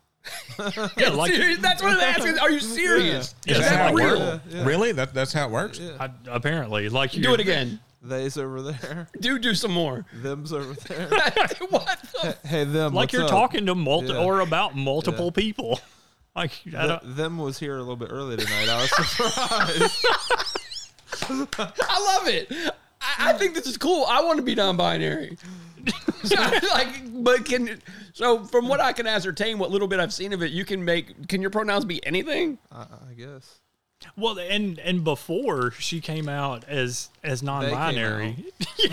Yeah, like That's what I'm asking. Are you serious? Yeah. Is Yeah, that how it real? works? Really? That, that's how it works? I, apparently, like Do you're- it again. They's over there. Do do some more. Them's over there. what? The? Hey, them. like what's you're up? talking to multi Yeah. or about multiple people. Like I Th- don't, them was here a little bit early tonight. I was surprised. I love it. I, I think this is cool. I want to be non-binary. like, but can so from what I can ascertain, what little bit I've seen of it, you can make. Can your pronouns be anything? I, I guess. well, and and before she came out as as non-binary,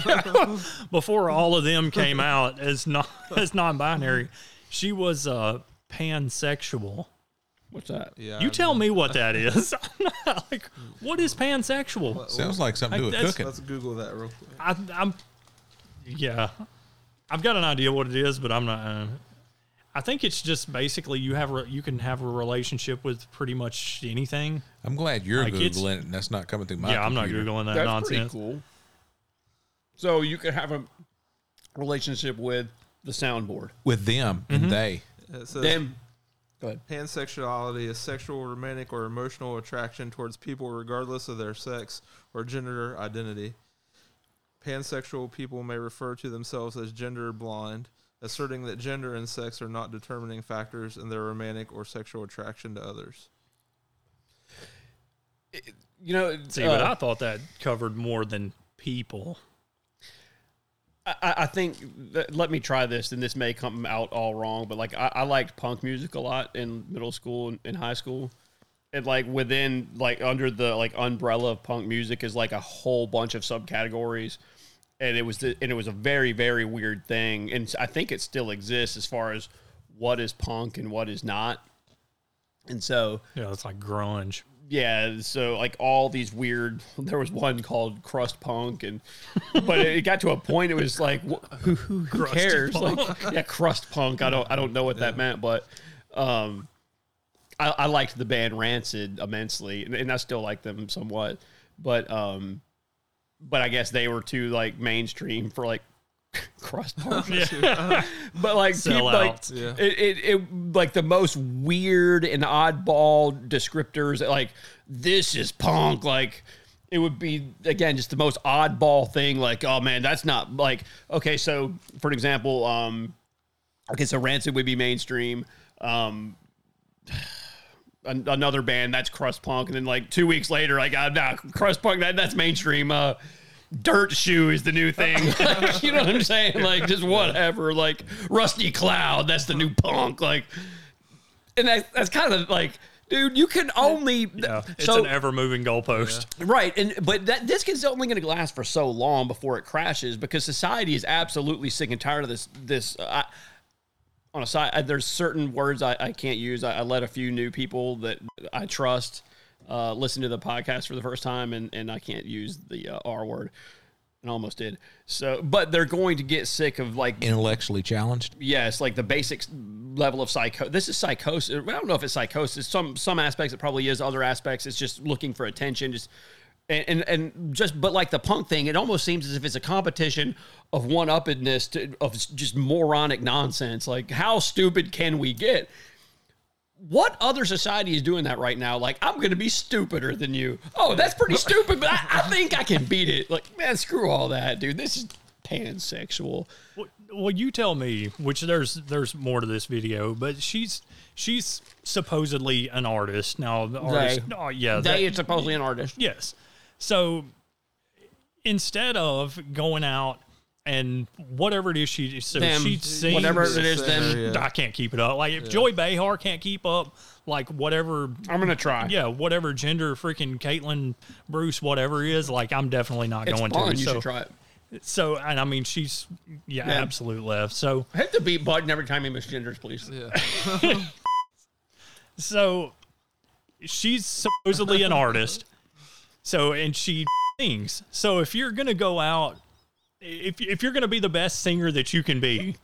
Yeah. before all of them came out as not as non-binary, she was uh pansexual. What's that? Yeah. You I tell know. me what that is. like, what is pansexual? Sounds like something to do with That's- cooking. Let's Google that real quick. I, I'm, yeah, I've got an idea what it is, but I'm not. Uh, I think it's just basically you have a, you can have a relationship with pretty much anything. I'm glad you're Like, it's- googling it and that's not coming through my. yeah, I'm not computer. googling that That's nonsense. pretty cool. So you could have a relationship with the soundboard. with them Mm-hmm. and they. It says Them. Go ahead. pansexuality is sexual, romantic, or emotional attraction towards people regardless of their sex or gender identity. Pansexual people may refer to themselves as gender blind, asserting that gender and sex are not determining factors in their romantic or sexual attraction to others. You know, See, but uh, I thought that covered more than people. I, I think that, let me try this, and this may come out all wrong, but like I, I liked punk music a lot in middle school and in high school, and like within like under the like umbrella of punk music is like a whole bunch of subcategories, and it was the, and it was a very very weird thing, and I think it still exists as far as what is punk and what is not, and so Yeah, it's like grunge. Yeah, so like all these weird. There was one called crust punk, and but it got to a point. It was like, wh- who, who, who cares? Like, yeah, crust punk. I don't, I don't know what that meant, but um, I, I liked the band Rancid immensely, and, and I still like them somewhat. But um, but I guess they were too like mainstream for like crust punk. but like people, like Yeah. it, it, it like the most weird and oddball descriptors like this is punk like it would be again just the most oddball thing like oh man that's not like okay so for example um okay so rancid would be mainstream um an- another band that's crust punk and then like two weeks later like uh, nah, crust punk that, that's mainstream uh dirt shoe is the new thing Like, you know what i'm saying like just whatever like rusty cloud that's the new punk like and that, that's kind of like dude you can only Yeah, it's so, an ever moving goalpost. Right, and but that this is only going to last for so long before it crashes because society is absolutely sick and tired of this. This uh, I, on a side, uh, there's certain words I, I can't use. I, I let a few new people that I trust uh, listen to the podcast for the first time, and and I can't use the uh, R word. And almost did. So, but they're going to get sick of like Intellectually challenged. yes, like the basic level of psycho. This is psychosis. I don't know if it's psychosis. Some some aspects it probably is. Other aspects it's just looking for attention. Just and and, and just but like the punk thing, it almost seems as if it's a competition of one uppedness to of just moronic nonsense. Like how stupid can we get? What other society is doing that right now? Like, I'm going to be stupider than you. Oh, that's pretty stupid, but I, I think I can beat it. Like, man, screw all that, dude. This is pansexual. Well, well, you tell me. Which there's there's more to this video, but she's she's supposedly an artist now. The artist, They. oh yeah, They that- is supposedly an artist. Yes. So instead of going out and whatever it is she so Them, she sings whatever it is, them. Singer. I can't keep it up. Like if Joy Behar can't keep up, like whatever I'm gonna try. yeah, whatever gender freaking Caitlin Bruce, whatever is, like I'm definitely not it's going fun. to. You so, should try it. so and I mean she's yeah, Yeah. absolute left. So Hit the beat button every time he misgenders, please. Yeah. So she's supposedly an artist. So and she sings. So if you're gonna go out, if if you're gonna be the best singer that you can be,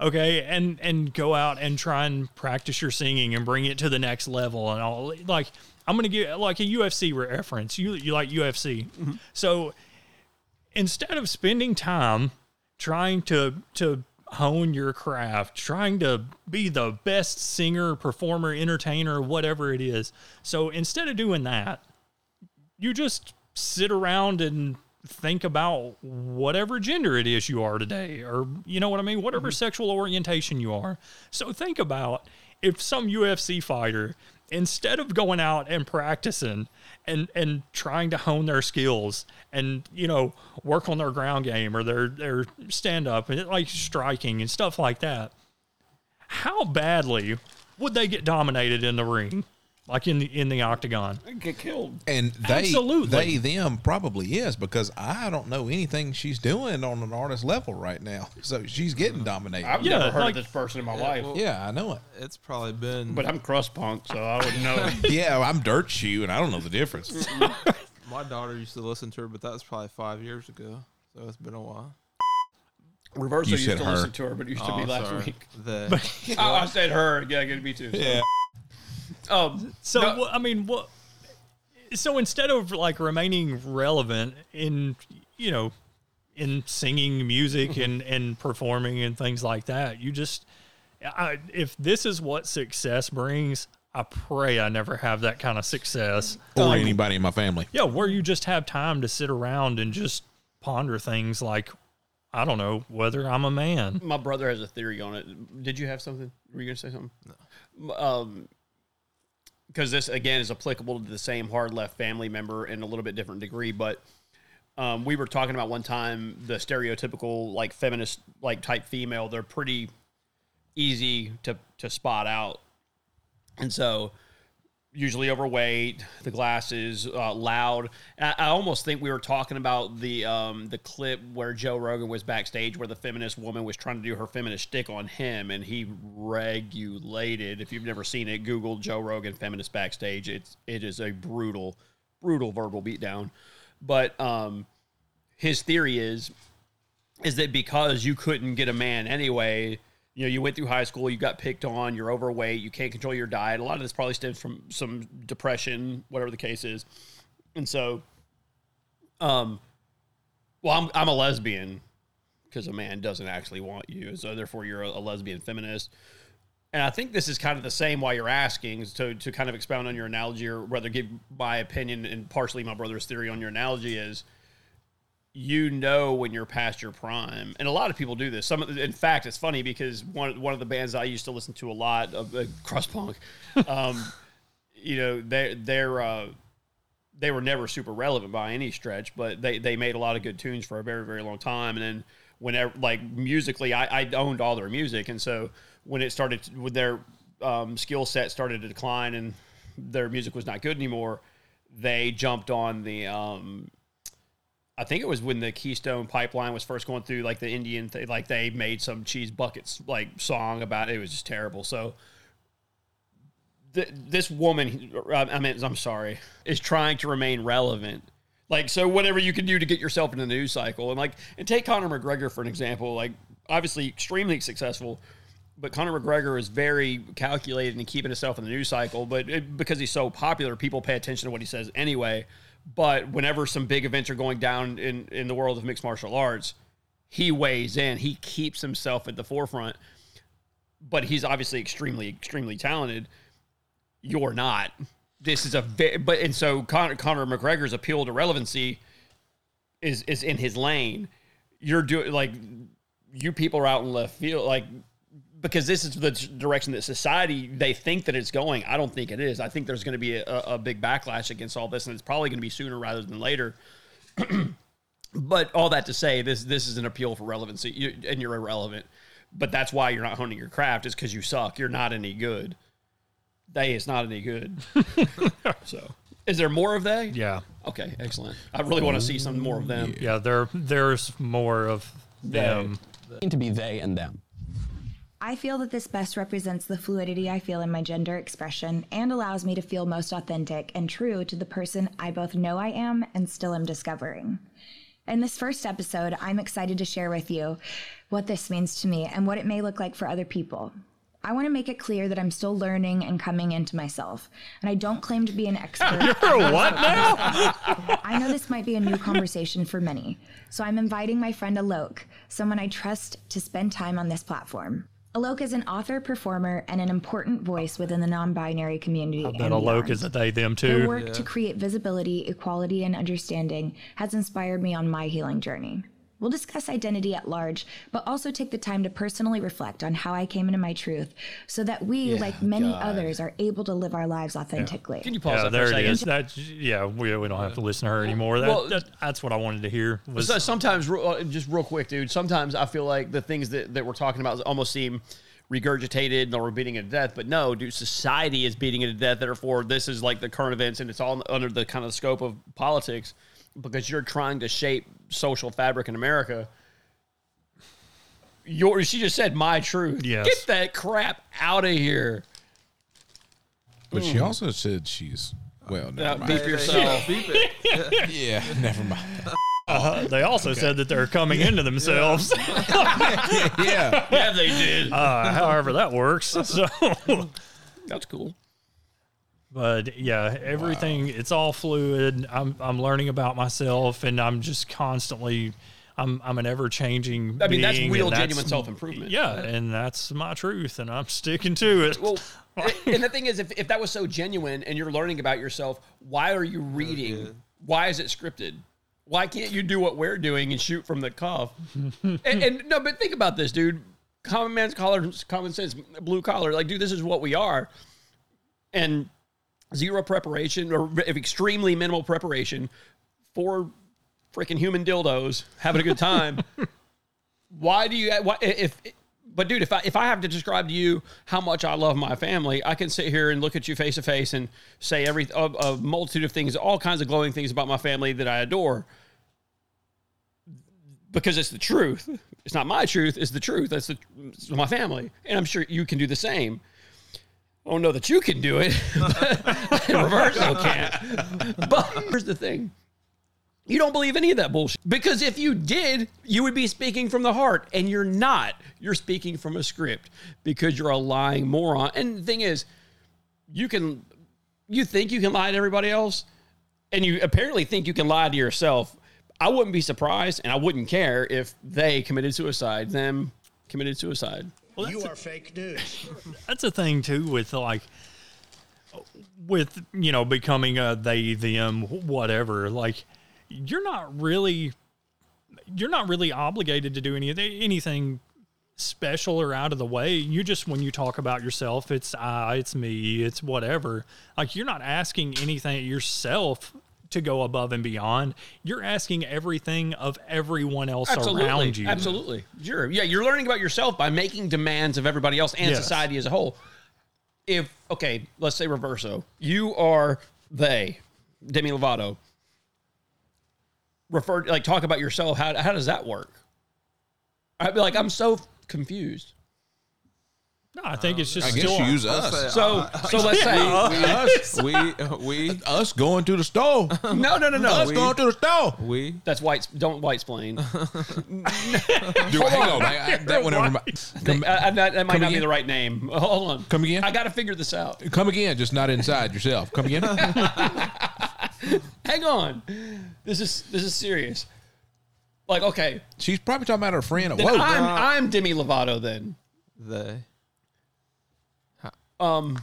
okay, and and go out and try and practice your singing and bring it to the next level and all, like I'm gonna give like a UFC reference. You you like UFC, mm-hmm. so instead of spending time trying to to hone your craft, trying to be the best singer, performer, entertainer, whatever it is. So instead of doing that, you just sit around and think about whatever gender it is you are today, or you know what I mean, whatever mm-hmm. sexual orientation you are. So think about if some UFC fighter, instead of going out and practicing and and trying to hone their skills and you know work on their ground game or their their stand up and like striking and stuff like that, how badly would they get dominated in the ring, like in the in the octagon? Get killed. And they, Absolutely. they, them probably is because I don't know anything she's doing on an artist level right now. So she's getting dominated. I've Yeah, never heard like- of this person in my Yeah, life, well- yeah, I know it. It's probably been. but I'm crust punk, so I wouldn't know. Yeah, I'm dirt shoe, and I don't know the difference. my daughter used to listen to her, but that was probably five years ago. So it's been a while. Reverso You used said to her. listen to her, but it used to Oh, be last sorry. week. The, Oh, I said her. Yeah, get be too. yeah. Um, So No. wha- I mean, what? So instead of like remaining relevant in you know in singing music and and performing and things like that, you just I, if this is what success brings, I pray I never have that kind of success. Or anybody in my family. Yeah, where you just have time to sit around and just ponder things like I don't know whether I'm a man. my brother has a theory on it. Did you have something? Were you gonna say something? No. Um, because this again is applicable to the same hard left family member in a little bit different degree, but um, we were talking about one time the stereotypical like feminist like type female. They're pretty easy to to spot out, and so usually overweight, the glasses, uh, loud. I, I almost think we were talking about the um, the clip where Joe Rogan was backstage, where the feminist woman was trying to do her feminist stick on him, and he regulated. If you've never seen it, Google Joe Rogan feminist backstage. It's it is a brutal, brutal verbal beatdown. But um, his theory is is that because you couldn't get a man anyway, you know, you went through high school, you got picked on, you're overweight, you can't control your diet. A lot of this probably stems from some depression, whatever the case is. And so, um, well, I'm, I'm a lesbian because a man doesn't actually want you. So therefore, you're a, a lesbian feminist. And I think this is kind of the same why you're asking to, to kind of expound on your analogy or rather give my opinion and partially my brother's theory on your analogy is you know when you're past your prime, and a lot of people do this. Some, in fact, it's funny because one one of the bands I used to listen to a lot of uh, crust punk, um, you know, they they're uh, they were never super relevant by any stretch, but they they made a lot of good tunes for a very very long time, and then whenever like musically, I, I owned all their music, and so when it started when their um, skill set started to decline and their music was not good anymore, they jumped on the um, I think it was when the Keystone Pipeline was first going through, like the Indian, th- like they made some cheese buckets like song about it. It was just terrible. So th- this woman, uh, I mean, I'm sorry, is trying to remain relevant. Like so, whatever you can do to get yourself in the news cycle, and like, and take Conor McGregor for an example. Like, obviously, extremely successful, but Conor McGregor is very calculated in keeping himself in the news cycle. But it, because he's so popular, people pay attention to what he says anyway. But whenever some big events are going down in in the world of mixed martial arts, he weighs in. He keeps himself at the forefront. But he's obviously extremely, extremely talented. You're not. This is a very, but and so Conor, Conor McGregor's appeal to relevancy is is in his lane. You're doing like you people are out in left field, like because this is the direction that society they think that it's going. I don't think it is. I think there's going to be a, a big backlash against all this, and it's probably going to be sooner rather than later. but all that to say, this this is an appeal for relevancy, you, and you're irrelevant. But that's why you're not honing your craft is because you suck. You're not any good. They is not any good. so, is there more of they? Yeah. Okay, excellent. I really want to see some more of them. Yeah, there there's more of them. to be they and them. I feel that this best represents the fluidity I feel in my gender expression and allows me to feel most authentic and true to the person I both know I am and still am discovering. In this first episode, I'm excited to share with you what this means to me and what it may look like for other people. I want to make it clear that I'm still learning and coming into myself, and I don't claim to be an expert. You're a what now? I know this might be a new conversation for many, so I'm inviting my friend Alok, someone I trust, to spend time on this platform. Alok is an author, performer, and an important voice within the non binary community. I bet and Alok beyond. is a they them too. Their too. work to create visibility, equality, and understanding has inspired me on my healing journey. We'll discuss identity at large, but also take the time to personally reflect on how I came into my truth so that we, Yeah, like many God. others, are able to live our lives authentically. Can you pause Yeah, that there for a it second? is. That, yeah, we, we don't have to listen to her anymore. That, Well- that, that's what I wanted to hear. Was So sometimes, uh, just real quick, dude. Sometimes I feel like the things that, that we're talking about almost seem regurgitated and we're beating it to death. But no, dude, society is beating it to death. Therefore, this is like the current events and it's all under the kind of scope of politics because you're trying to shape social fabric in America. Your, she just said my truth. Yes. Get that crap out of here. But she also said she's well. Yeah, Never beep mind. yourself. Beep it. Yeah, never mind. uh, they also said that they're coming into themselves. Yeah, yeah, they did. uh, however that works. So, That's cool. But yeah, everything it's all fluid. I'm I'm learning about myself, and I'm just constantly. I'm I'm an ever changing. I mean, that's real, and genuine self-improvement. Yeah, and that's my truth, and I'm sticking to it. Well, and the thing is, if, if that was so genuine and you're learning about yourself, why are you reading? Why is it scripted? Why can't you do what we're doing and shoot from the cuff? and, and no, but think about this, dude. Common man's collar, common sense, blue collar. Like, dude, this is what we are. And zero preparation or extremely minimal preparation for freaking human dildos having a good time. why do you uh, why, if but dude if I if I have to describe to you how much I love my family I can sit here and look at you face to face and say every a, a multitude of things all kinds of glowing things about my family that I adore. Because it's the truth. It's not my truth it's the truth. That's the my family. And I'm sure you can do the same Oh, I don't know that you can do it Roberto can't but here's the thing you don't believe any of that bullshit. Because if you did, you would be speaking from the heart, and you're not. You're speaking from a script because you're a lying moron. And the thing is, you can, you think you can lie to everybody else, and you apparently think you can lie to yourself. I wouldn't be surprised, and I wouldn't care if they committed suicide, them committed suicide. You are fake news. that's a thing too with like with you know becoming a they them whatever. Like you're not really you're not really obligated to do any anything special or out of the way. You just when you talk about yourself it's i it's me it's whatever. Like you're not asking anything yourself to go above and beyond you're asking everything of everyone else around you Absolutely. Sure. Yeah, you're learning about yourself by making demands of everybody else and Yes. society as a whole. If okay, let's say reverso. You are they, Demi Lovato. Refer like talk about yourself. How how does that work? I'd be like, I'm so confused. No i think it's just I guess still you use Let's So uh, so let's say us, we we us going to the store. no no no no. Us going to the store. we That's white. Don't white explain. Dude, hang on, I, I, that one over my, come, Uh, that, that might Come not be the right name. Hold on. Come again? I got to figure this out. come again, just not inside yourself. Come again. Hang on. This is this is serious. Like, okay, She's probably talking about her friend. Whoa, I'm I'm Demi Lovato then. they Um,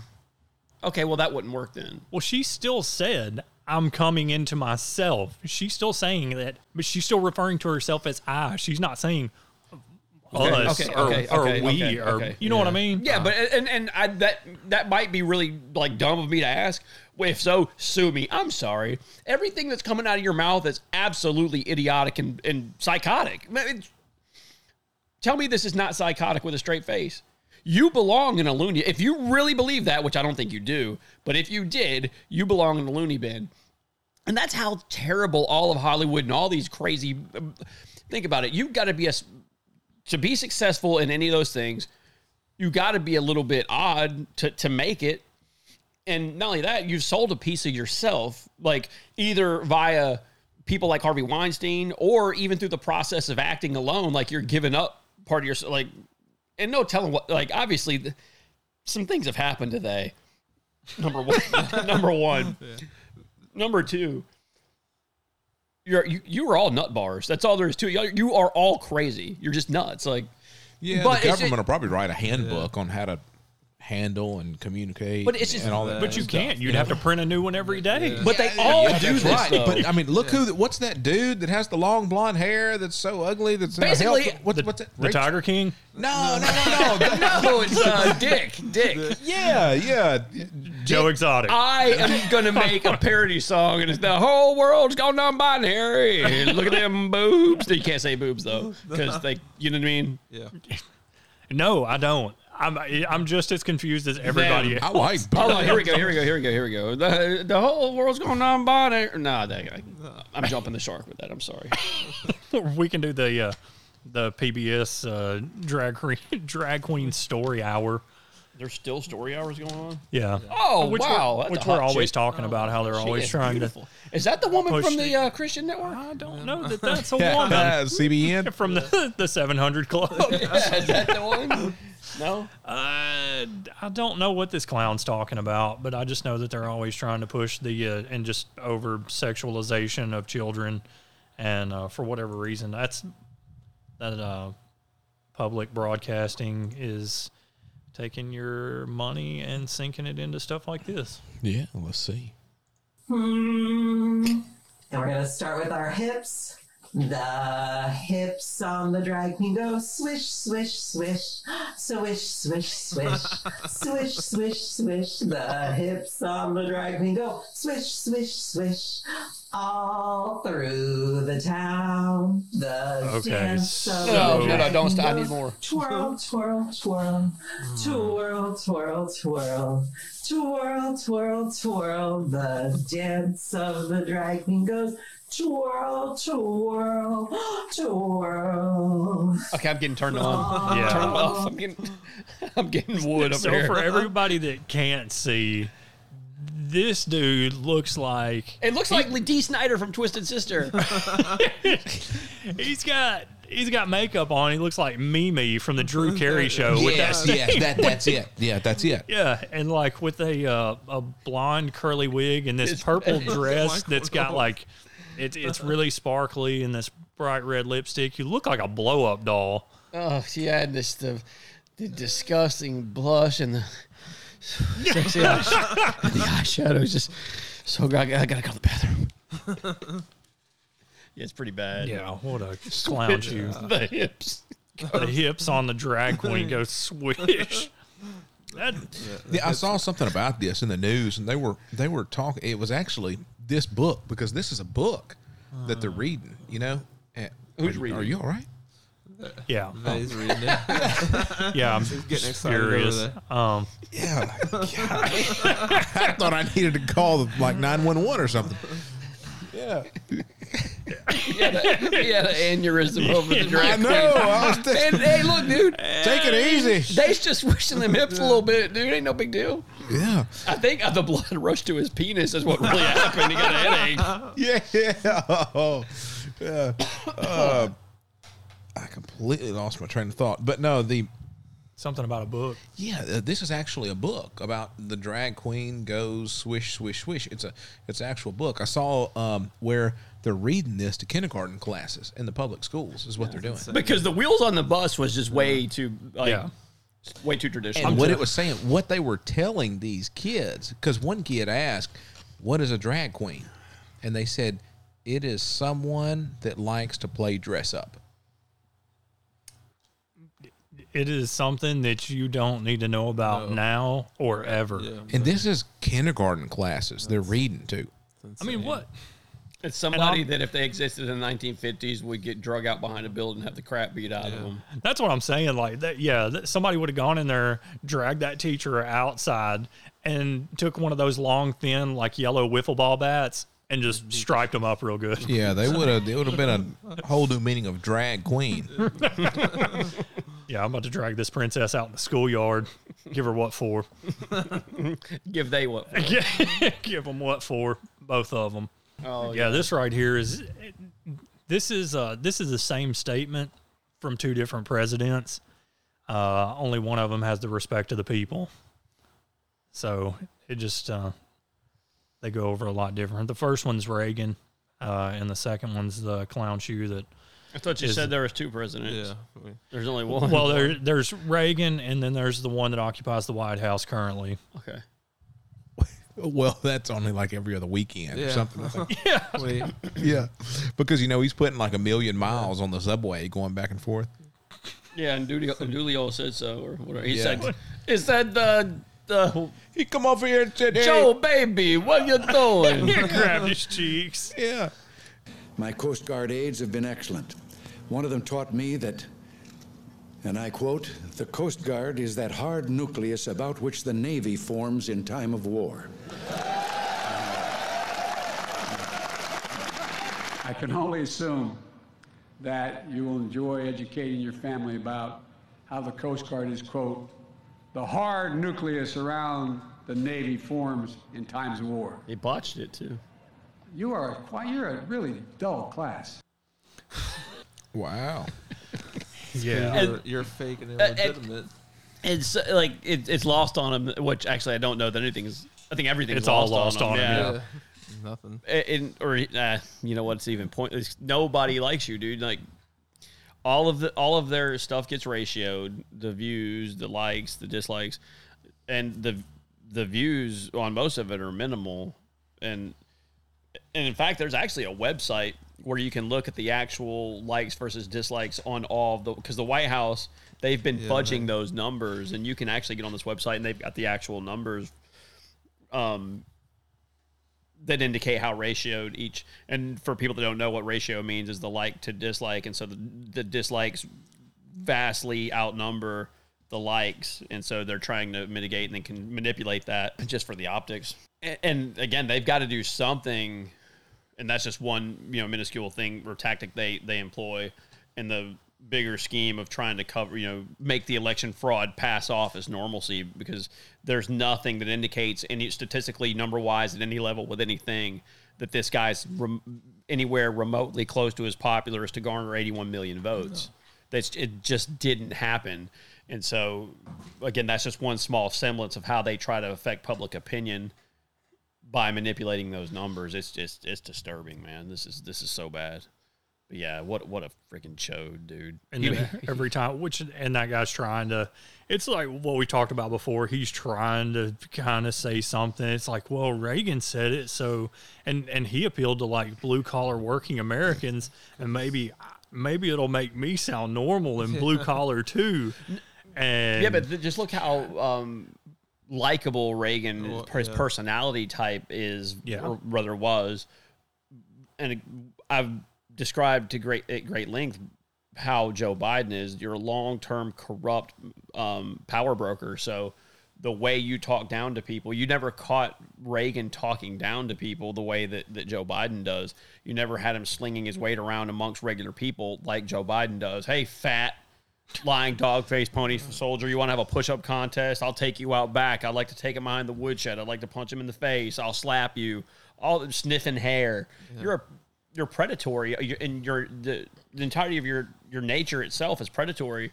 okay, well that wouldn't work then. Well, she still said, I'm coming into myself. She's still saying that, but she's still referring to herself as I. She's not saying us okay, or, okay, or okay, we okay, or okay. you know what I mean? Yeah, but and and I, that that might be really like dumb of me to ask. If so, sue me. I'm sorry. Everything that's coming out of your mouth is absolutely idiotic and, and psychotic. It's- Tell me this is not psychotic with a straight face. You belong in a loony. If you really believe that, which I don't think you do, but if you did, you belong in a loony bin. And that's how terrible all of Hollywood and all these crazy. Think about it. You've got to be a to be successful in any of those things. You got to be a little bit odd to to make it. And not only that, you've sold a piece of yourself, like either via people like Harvey Weinstein or even through the process of acting alone, like you're giving up part of yourself. Like, and no telling what, like, obviously, th- some things have happened today. Number one. number one. Number two. You're, you you are all nut bars. That's all there is to it. You you are all crazy. You're just nuts. Like Yeah, But the it's- government will probably write a handbook on how to handle and communicate. But it's just- and all that. But you stuff, can't. You'd know? have to print a new one every day. But they all Yeah, do that's this right. though. But I mean, look who. What's that dude that has the long blonde hair that's so ugly? That's in a Basically, health- what's, The, what's it? the Tiger King. No, no, no, no. no, it's uh, Dick. Dick. yeah, yeah. Joe Exotic. I am gonna make a parody song, and it's the whole world's gone non-binary. Look at them boobs. You can't say boobs though, because they, you know what I mean. Yeah. no, I don't. I'm I'm just as confused as everybody I else. like. Hold on, here we go, here we go, here we go, here we go. The the whole world's going non-binary. No, that, I, I'm jumping the shark with that. I'm sorry. we can do the uh, the PBS uh, drag queen drag queen story hour. There's still story hours going on. Yeah. Oh which wow, We're, that's which a we're hot always chick. talking about how they're She always is trying beautiful. Is that the woman push from the the- uh, Christian Network? to. I don't know that that's a Yeah, woman CBN. from the the 700 Club. is that the one? No. Uh, I don't know what this clown's talking about, but I just know that they're always trying to push the uh, and just over sexualization of children, and uh, for whatever reason, that's that uh, public broadcasting is taking your money and sinking it into stuff like this. Yeah, let's see. Hmm. And we're gonna start with our hips. The hips on the drag queen go swish, swish, swish, swish, swish, swish, swish, swish, swish. The hips on the drag queen go swish, swish, swish, all through the town. The Okay, dance of No, the no, no, don't stop. I need more. Twirl, twirl, twirl, twirl, twirl, twirl, twirl, twirl, twirl. The dance of the drag queen goes twirl, twirl, twirl. Okay, I'm getting turned on. Yeah. Turn off. I'm getting, I'm getting wood up so here. for everybody that can't see, this dude looks like it looks like Dee Snider from Twisted Sister. he's got he's got makeup on. He looks like Mimi from the Drew Carey show. with Yes, that yes, that, that's it. Yeah, that's it. Yeah, and like with a uh, a blonde curly wig and this It's- purple it's dress that's got like it's it's really sparkly in this bright red lipstick. You look like a blow up doll. oh, she had this the, the disgusting blush and the sexy eyes, and the eyeshadows. Just so I, I gotta go to the bathroom. yeah, it's pretty bad. Yeah, what a clown shoe. the hips. The hips on the drag queen go swish. That, Yeah, I saw something about this in the news, and they were they were talking. It was actually this book because this is a book that they're reading. You know, And- Who's are, reading? Are you all right? yeah, He's reading it. yeah, I'm getting excited over furious. there. Um, Yeah, I thought I needed to call like nine one one or something. Yeah, He had, he had an aneurysm over the I drag know. I was And hey, look, dude, take it easy. They's just swishing them hips a little bit, dude. Ain't no big deal. Yeah, I think the blood rushed to his penis is what really happened. He got a headache. yeah, oh, yeah. Uh, I completely lost my train of thought, but no, the something about a book. Yeah, uh, this is actually a book about the drag queen goes swish swish swish. It's a it's an actual book. I saw um, where they're reading this to kindergarten classes in the public schools. Is what they're doing. Because the wheels on the bus was just way too, like, Yeah. Way too traditional. And what it was saying, what they were telling these kids, because one kid asked, "What is a drag queen?" and they said, "It is someone that likes to play dress up." It is something that you don't need to know about now or ever. And this is kindergarten classes they're reading to. I mean, what? It's somebody that if they existed in the 1950s would get drug out behind a building and have the crap beat out of them. That's what I'm saying. Like that, yeah. That somebody would have gone in there, dragged that teacher outside, and took one of those long, thin, like yellow wiffle ball bats, and just mm-hmm. striped them up real good. Yeah, they would have. It would have been a whole new meaning of drag queen. Yeah, I'm about to drag this princess out in the schoolyard. Give her what for? Give they what? for. Give them what for? Both of them. Oh, yeah, this right here is this is uh this is the same statement from two different presidents. Uh, only one of them has the respect of the people. So it just uh, they go over a lot different. The first one's Reagan, uh, and the second one's the clown shoe that I thought you is- said there was two presidents. Yeah, There's only one. Well, there, there's Reagan, and then there's the one that occupies the White House currently. Okay. Well, that's only like every other weekend or Yeah. something. Like Yeah. we- yeah, because you know he's putting like a million miles on the subway going back and forth. Yeah, and Dooley, and Dooley said so, or whatever. He Yeah. said, "Is that the the He come over here and said, "Hey, Joe baby? What you doing?" Grabbed his cheeks. yeah." My Coast Guard aides have been excellent. One of them taught me that, and I quote, the Coast Guard is that hard nucleus about which the Navy forms in time of war. I can only assume that you will enjoy educating your family about how the Coast Guard is, quote, the hard nucleus around the Navy forms in times of war. He botched it too. You are quite, you're a really dull class. Wow. Yeah. you're, you're fake and and- illegitimate. It's uh, like it, it's lost on him. Which actually, I don't know that anything is. I think everything's It's all lost lost on him, Yeah. yeah. Nothing. In, or uh, you know what's even pointless? Nobody likes you, dude. Like all of the all of their stuff gets ratioed. The views, the likes, the dislikes, and the the views on most of it are minimal. And and in fact, there's actually a website where you can look at the actual likes versus dislikes on all of the because the White House they've been Yeah, fudging right. those numbers, and you can actually get on this website and they've got the actual numbers. Um, that indicate how ratioed each and for people that don't know what ratio means is the like to dislike and so the, the dislikes vastly outnumber the likes and so they're trying to mitigate and they can manipulate that just for the optics and, and again they've got to do something and that's just one you know minuscule thing or tactic they they employ in the bigger scheme of trying to cover you know make the election fraud pass off as normalcy because there's nothing that indicates any statistically number wise at any level with anything that this guy's rem- anywhere remotely close to as popular as to garner 81 million votes. That's it just didn't happen. And so again that's just one small semblance of how they try to affect public opinion by manipulating those numbers it's just it's disturbing man this is this is so bad but yeah what what a freaking chode dude And then every time, which and that guy's trying to, it's like what we talked about before. He's trying to kind of say something. It's like, well, Reagan said it, so and and he appealed to like blue collar working Americans, and maybe maybe it'll make me sound normal and blue collar too. And yeah, but th- just look how um, likable Reagan, Well, his yeah. personality type is, Yeah. or rather was. And I've described to great at great length how Joe Biden is your long term corrupt um, power broker. So the way you talk down to people, you never caught Reagan talking down to people the way that, that Joe Biden does. You never had him slinging his weight around amongst regular people like Joe Biden does. Hey, fat, lying dog face pony soldier, you want to have a push up contest? I'll take you out back. I'd like to take him behind the woodshed. I'd like to punch him in the face. I'll slap you. All sniffing hair. You're a you're predatory, uh, you- and your the, the entirety of your your nature itself is predatory,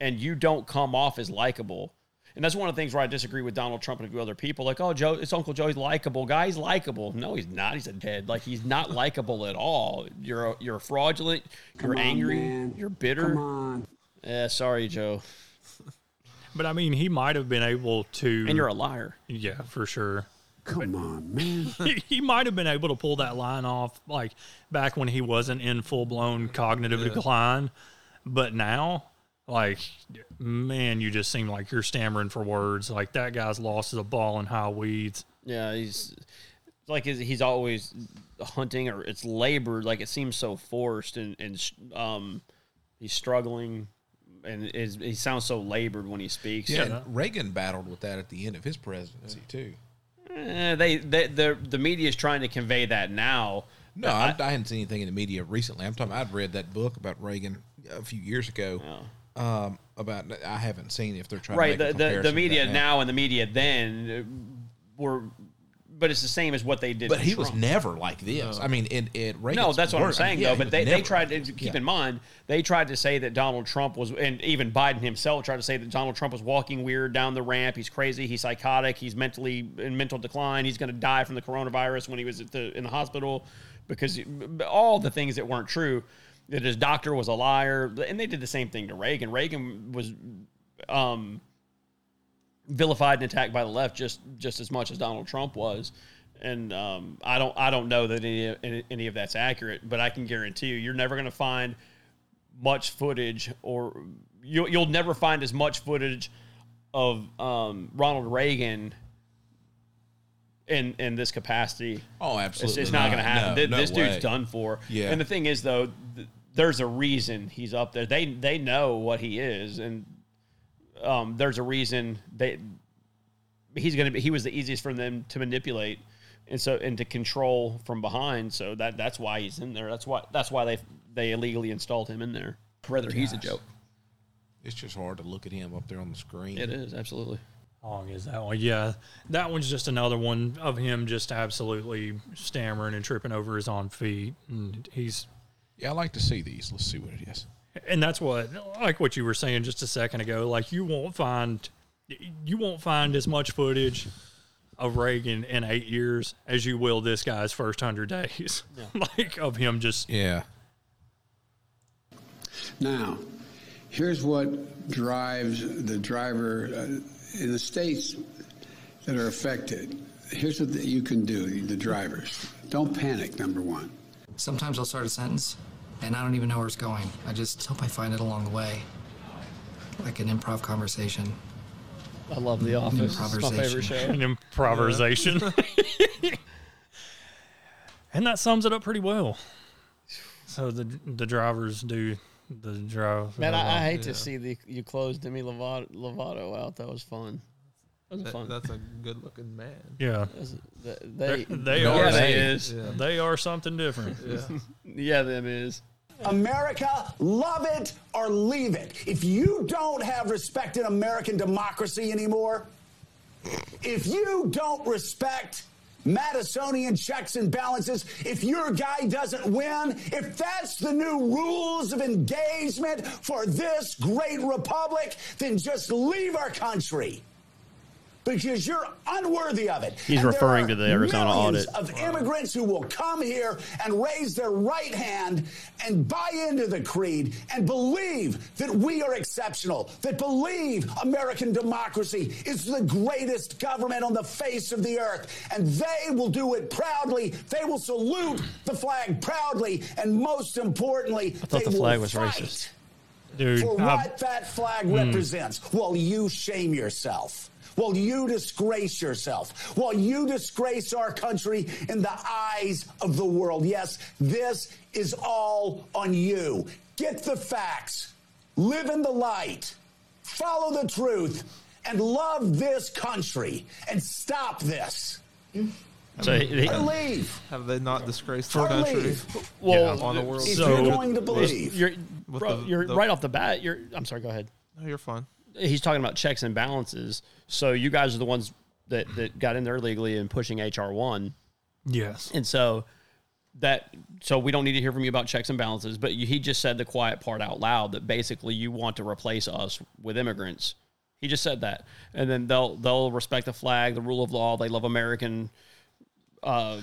and you don't come off as likable. And that's one of the things where I disagree with Donald Trump and a few other people. Like, oh, Joe, it's Uncle Joe. He's likable. Guy, he's likable. No, he's not. He's a dead. Like, he's not likable at all. You're a, you're fraudulent. You're on, angry. man. You're bitter. Come on. Yeah, sorry, Joe. but I mean, he might have been able to. And you're a liar. yeah, for sure. Come on, man. he, he might have been able to pull that line off like back when he wasn't in full blown cognitive decline. But now, like, man, you just seem like you're stammering for words. Like that guy's lost as a ball in high weeds. Yeah, he's like he's, he's always hunting or it's labored. Like it seems so forced and and um, he's struggling and is he sounds so labored when he speaks. Yeah, and Reagan battled with that at the end of his presidency too. Eh, they, they the the media is trying to convey that now. No, I, I hadn't seen anything in the media recently. I'm talking. I'd read that book about Reagan a few years ago. Um, about I haven't seen if they're trying right. to The, the the media that now and the media then were, but it's the same as what they did. But to he was never like this. I mean, it, it Reagan's no, that's what I'm work- saying yeah, though. But was they, they tried to keep yeah. in mind they tried to say that Donald Trump was, and even Biden himself tried to say that Donald Trump was walking weird down the ramp. He's crazy. He's psychotic. He's mentally in mental decline. He's going to die from the coronavirus when he was at the in the hospital because all the things that weren't true. that his doctor was a liar, and they did the same thing to Reagan. Reagan was um, vilified and attacked by the left just just as much as Donald Trump was. And um, I don't I don't know that any any- of that's accurate, but I can guarantee you, you're never going to find much footage, or you'll you'll never find as much footage of um, Ronald Reagan in in this capacity. Oh, It's- absolutely It's, not, not. going to happen. No, Th- no this dude's done for. Yeah. And the thing is, though, th- there's a reason he's up there. They they know what he is, and um, there's a reason they he's going to be. He was the easiest for them to manipulate, and so and to control from behind. So that that's why he's in there. That's why that's why they they illegally installed him in there. Whether he's a joke. It's just hard to look at him up there on the screen. It is absolutely. How long is that one? Yeah, that one's just another one of him just absolutely stammering and tripping over his own feet. And he's Yeah, I like to see these. Let's see what it is. And that's what like what you were saying just a second ago. Like you won't find you won't find as much footage of Reagan in eight years as you will this guy's first hundred days. like of him just Yeah. Now, here's what drives the driver uh, in the states that are affected. Here's what you can do, the drivers. Don't panic, number one. Sometimes I'll start a sentence and I don't even know where it's going. I just hope I find it along the way. Like an improv conversation. I love The Office. It's my favorite show. an improvisation. and that sums it up pretty well. So the the drivers do the drive. Man, I, I hate to see the you close Demi Lovato, Lovato out. That was fun. That was That- fun. that's a good looking man. Yeah. That's- th- They're- They, they yeah, are they they- is. Yeah. They are something different. Yeah. yeah, them is. America, love it or leave it. If you don't have respect in American democracy anymore, if you don't respect Madisonian checks and balances, if your guy doesn't win, if that's the new rules of engagement for this great republic, then just leave our country. Because you're unworthy of it. He's And referring to the Arizona audit. Of immigrants who will come here and raise their right hand and buy into the creed and believe that we are exceptional, that believe American democracy is the greatest government on the face of the earth. And they will do it proudly. They will salute the flag proudly. And most importantly, I thought they the flag will was fight racist. Dude, for I- what that flag Hmm. represents. While you shame yourself. While you disgrace yourself. While you disgrace our country in the eyes of the world. Yes, this is all on you. Get the facts. Live in the light. Follow the truth. And love this country. And stop this. So he- or leave. Have they not disgraced the country? leave. Well, on the world. So you're going to believe. you're, bro, the- you're the- right off the bat. You're. I'm sorry. Go ahead. No, you're fine. He's talking about checks and balances. So you guys are the ones that that got in there legally and pushing HR one. yes. And so that so we don't need to hear from you about checks and balances, but you, he just said the quiet part out loud that basically you want to replace us with immigrants. He just said that, and then they'll they'll respect the flag, the rule of law. They love American, uh,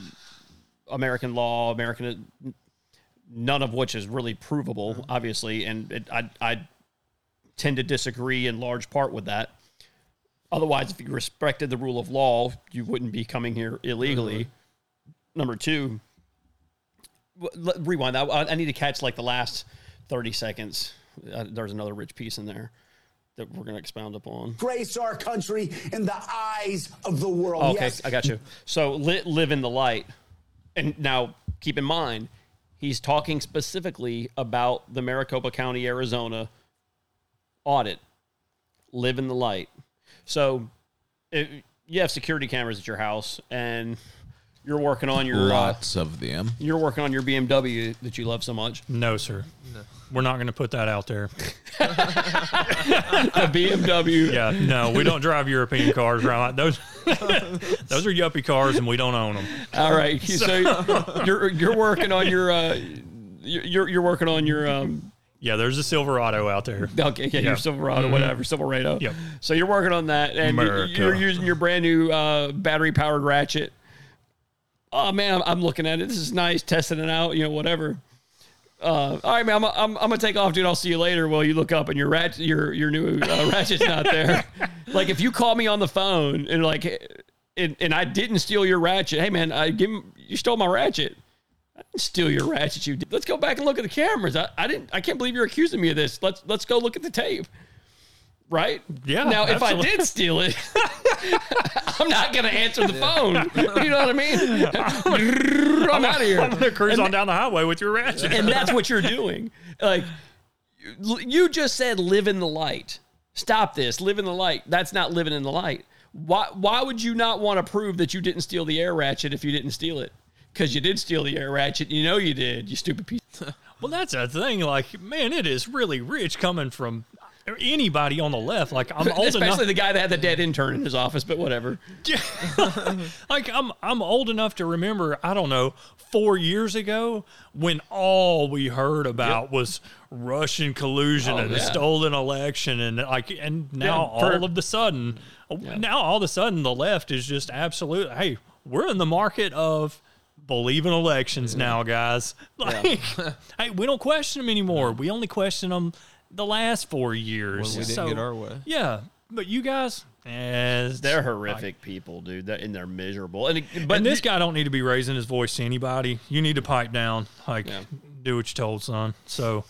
American law, American. None of which is really provable, obviously, and it, I I tend to disagree in large part with that. Otherwise, if you respected the rule of law, you wouldn't be coming here illegally. Number two, w- let- rewind that. I, I need to catch like the last 30 seconds. Uh, there's another rich piece in there that we're going to expound upon. Grace our country in the eyes of the world. Okay, Yes, I got you. So li- live in the light. And now keep in mind, he's talking specifically about the Maricopa County, Arizona audit. Live in the light. So if you have security cameras at your house and you're working on your uh, Lots of them. you're working on your BMW that you love so much. No, sir. We're not going to put that out there. A BMW. Yeah, no, we don't drive European cars around. Those, those are yuppie cars, and we don't own them. All right. So you're you're working on your uh, you're you're working on your um Yeah, there's a Silverado out there. okay yeah, your Silverado Mhm. whatever Silverado. Yep. So you're working on that and you- America. you're using your brand new uh, battery powered ratchet. Oh man, I'm, I'm looking at it. This is nice, testing it out. You know whatever. uh, all right, man, I'm, I'm, I'm gonna take off, dude. I'll see you later. Well, you look up and your rat, your your new uh, ratchet's not there. like if you call me on the phone and like, and, and I didn't steal your ratchet. Hey, man, I give him, you stole my ratchet. I didn't steal your ratchet. You did. Let's go back and look at the cameras. I, I didn't. I can't believe you're accusing me of this. Let's let's go look at the tape. Right? Yeah, Now, if I did steal it, I'm not gonna answer the phone. You know what I mean? I'm out of here. I'm gonna cruise And on down the highway with your ratchet. and that's what you're doing. Like you- you just said, live in the light. Stop this. Live in the light. That's not living in the light. Why? Why would you not want to prove that you didn't steal the air ratchet if you didn't steal it? Because you did steal the air ratchet. You know you did. You stupid piece. Well, that's a thing. Like, man, it is really rich coming from anybody on the left. Like, I'm old Especially enough. the guy that had the dead intern in his office. But whatever. like I'm I'm old enough to remember, I don't know, four years ago when all we heard about was Russian collusion Oh, and a yeah. stolen election and like and now Yeah, for- all of the sudden now all of a sudden the left is just absolute hey, we're in the market of believe in elections now, guys. Like hey, we don't question them anymore. We only question them the last four years. We didn't So, get our way. Yeah. But you guys eh, They're horrific people, dude. They're, and they're miserable. And but and this guy don't need to be raising his voice to anybody. You need to pipe down, like do what you're told, son. So,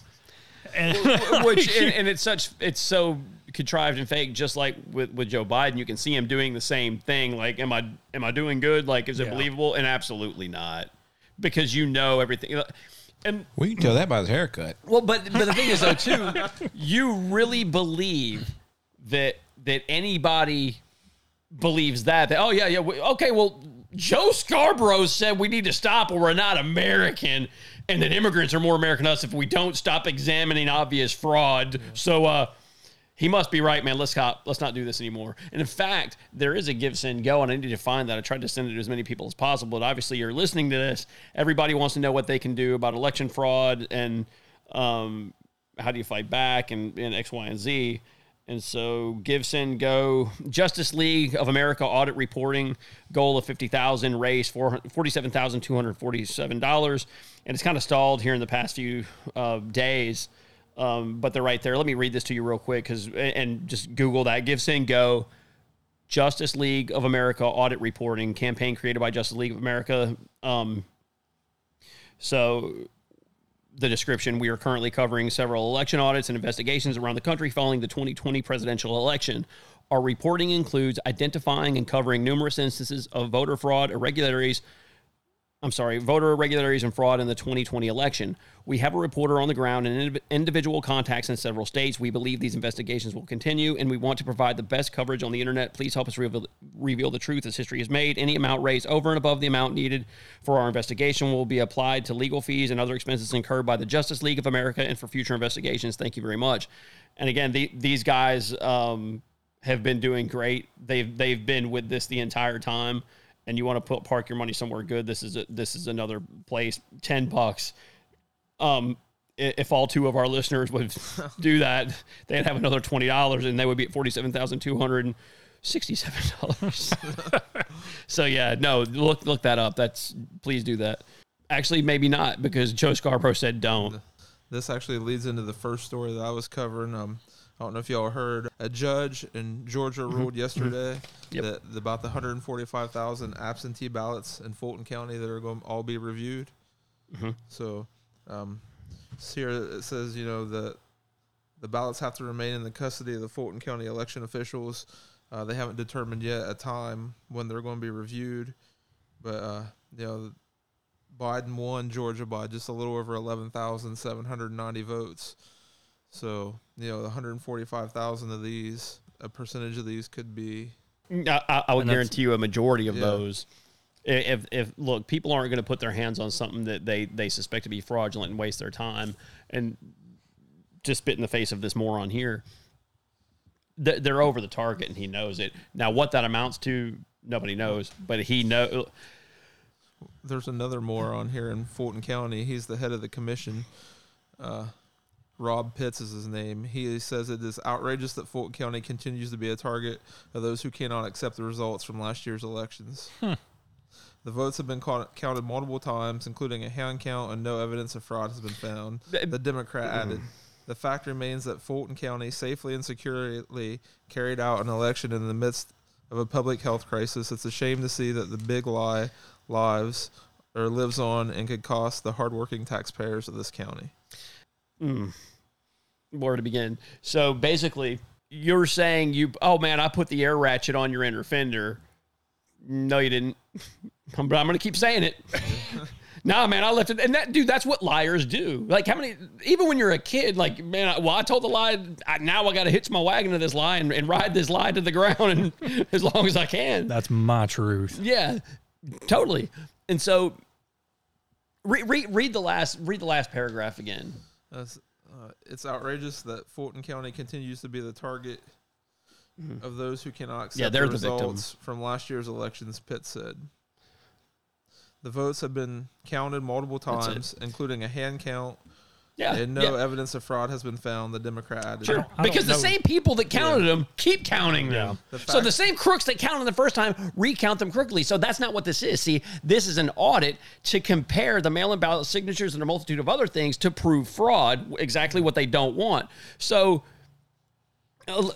and which and, and it's such it's so contrived and fake just like with with Joe Biden. You can see him doing the same thing. Like am I am I doing good? Like is it Yeah. believable? And absolutely not. Because you know everything. And We can tell that by his haircut. well but but the thing is though too you really believe that that anybody believes that that oh yeah yeah we, okay well Joe Scarborough said we need to stop or we're not American and that immigrants are more American than us if we don't stop examining obvious fraud. So uh he must be right, man. Let's stop. Let's not do this anymore. And in fact, there is a give, send, go, and I need to find that. I tried to send it to as many people as possible. But obviously, you're listening to this. Everybody wants to know what they can do about election fraud and um, how do you fight back and, and X, Y, and Z. And so, give, send, go. Justice League of America audit reporting goal of fifty thousand raised forty-seven thousand two hundred forty-seven dollars, and it's kind of stalled here in the past few uh, days. Um, but they're right there. Let me read this to you real quick because and just Google that. Give, send, go. Justice League of America audit reporting campaign created by Justice League of America. Um, so the description we are currently covering several election audits and investigations around the country following the 2020 presidential election. Our reporting includes identifying and covering numerous instances of voter fraud, irregularities, I'm sorry, voter irregularities and fraud in the 2020 election. We have a reporter on the ground and individual contacts in several states. We believe these investigations will continue, and we want to provide the best coverage on the internet. Please help us reveal, reveal the truth as history is made. Any amount raised over and above the amount needed for our investigation will be applied to legal fees and other expenses incurred by the Justice League of America and for future investigations. Thank you very much. And again, the, these guys um, have been doing great. They've they've been with this the entire time and you want to put park your money somewhere good, this is a, this is another place. Ten bucks. Um, if all two of our listeners would do that, they'd have another twenty dollars, and they would be at forty seven thousand two hundred and sixty seven dollars. so yeah, no, look look that up. That's please do that. Actually, maybe not because Joe Scarborough said don't. This actually leads into the first story that I was covering. Um, I don't know if y'all heard a judge in Georgia Mhm. ruled yesterday Yep. that about the 145,000 absentee ballots in Fulton County that are going to all be reviewed. Mhm. So, um, here it says, you know, that the ballots have to remain in the custody of the Fulton County election officials. Uh, they haven't determined yet a time when they're going to be reviewed, but uh, you know, Biden won Georgia by just a little over 11,790 votes. So, you know, 145,000 of these, a percentage of these could be. I, I, I would guarantee you a majority of Yeah. those. If, if look, people aren't going to put their hands on something that they they suspect to be fraudulent and waste their time and just spit in the face of this moron here. They're over the target, and he knows it. Now, what that amounts to, nobody knows. But he knows There's another moron here in Fulton County. He's the head of the commission. Uh, Rob Pitts is his name. He says it is outrageous that Fulton County continues to be a target of those who cannot accept the results from last year's elections. Hmm. The votes have been count- counted multiple times, including a hand count, and no evidence of fraud has been found. The Democrat added, "The fact remains that Fulton County safely and securely carried out an election in the midst of a public health crisis. It's a shame to see that the big lie lives or lives on and could cost the hardworking taxpayers of this county." Mm. Where to begin? So basically, you're saying you, oh man, I put the air ratchet on your inner fender. No, you didn't. but I'm going to keep saying it. nah, man, I left it. And that, dude, that's what liars do. Like, how many, even when you're a kid, like, man, I, well, I told the lie. I, now I got to hitch my wagon to this lie and, and ride this lie to the ground and, as long as I can. That's my truth. Yeah, totally. And so, read, read, read the last, read the last paragraph again. That's, uh, it's outrageous that Fulton County continues to be the target of those who cannot accept Mm-hmm. Yeah, they're the the victim. results from last year's elections, Pitt said. The votes have been counted multiple times, including a hand count. Yeah, And no yeah. evidence of fraud has been found, the Democrat added. Sure, because the same people that counted them keep counting them. The so the same crooks that counted them the first time recount them crookedly. So that's not what this is. See, this is an audit to compare the mail-in ballot signatures and a multitude of other things to prove fraud, exactly what they don't want. So uh, l-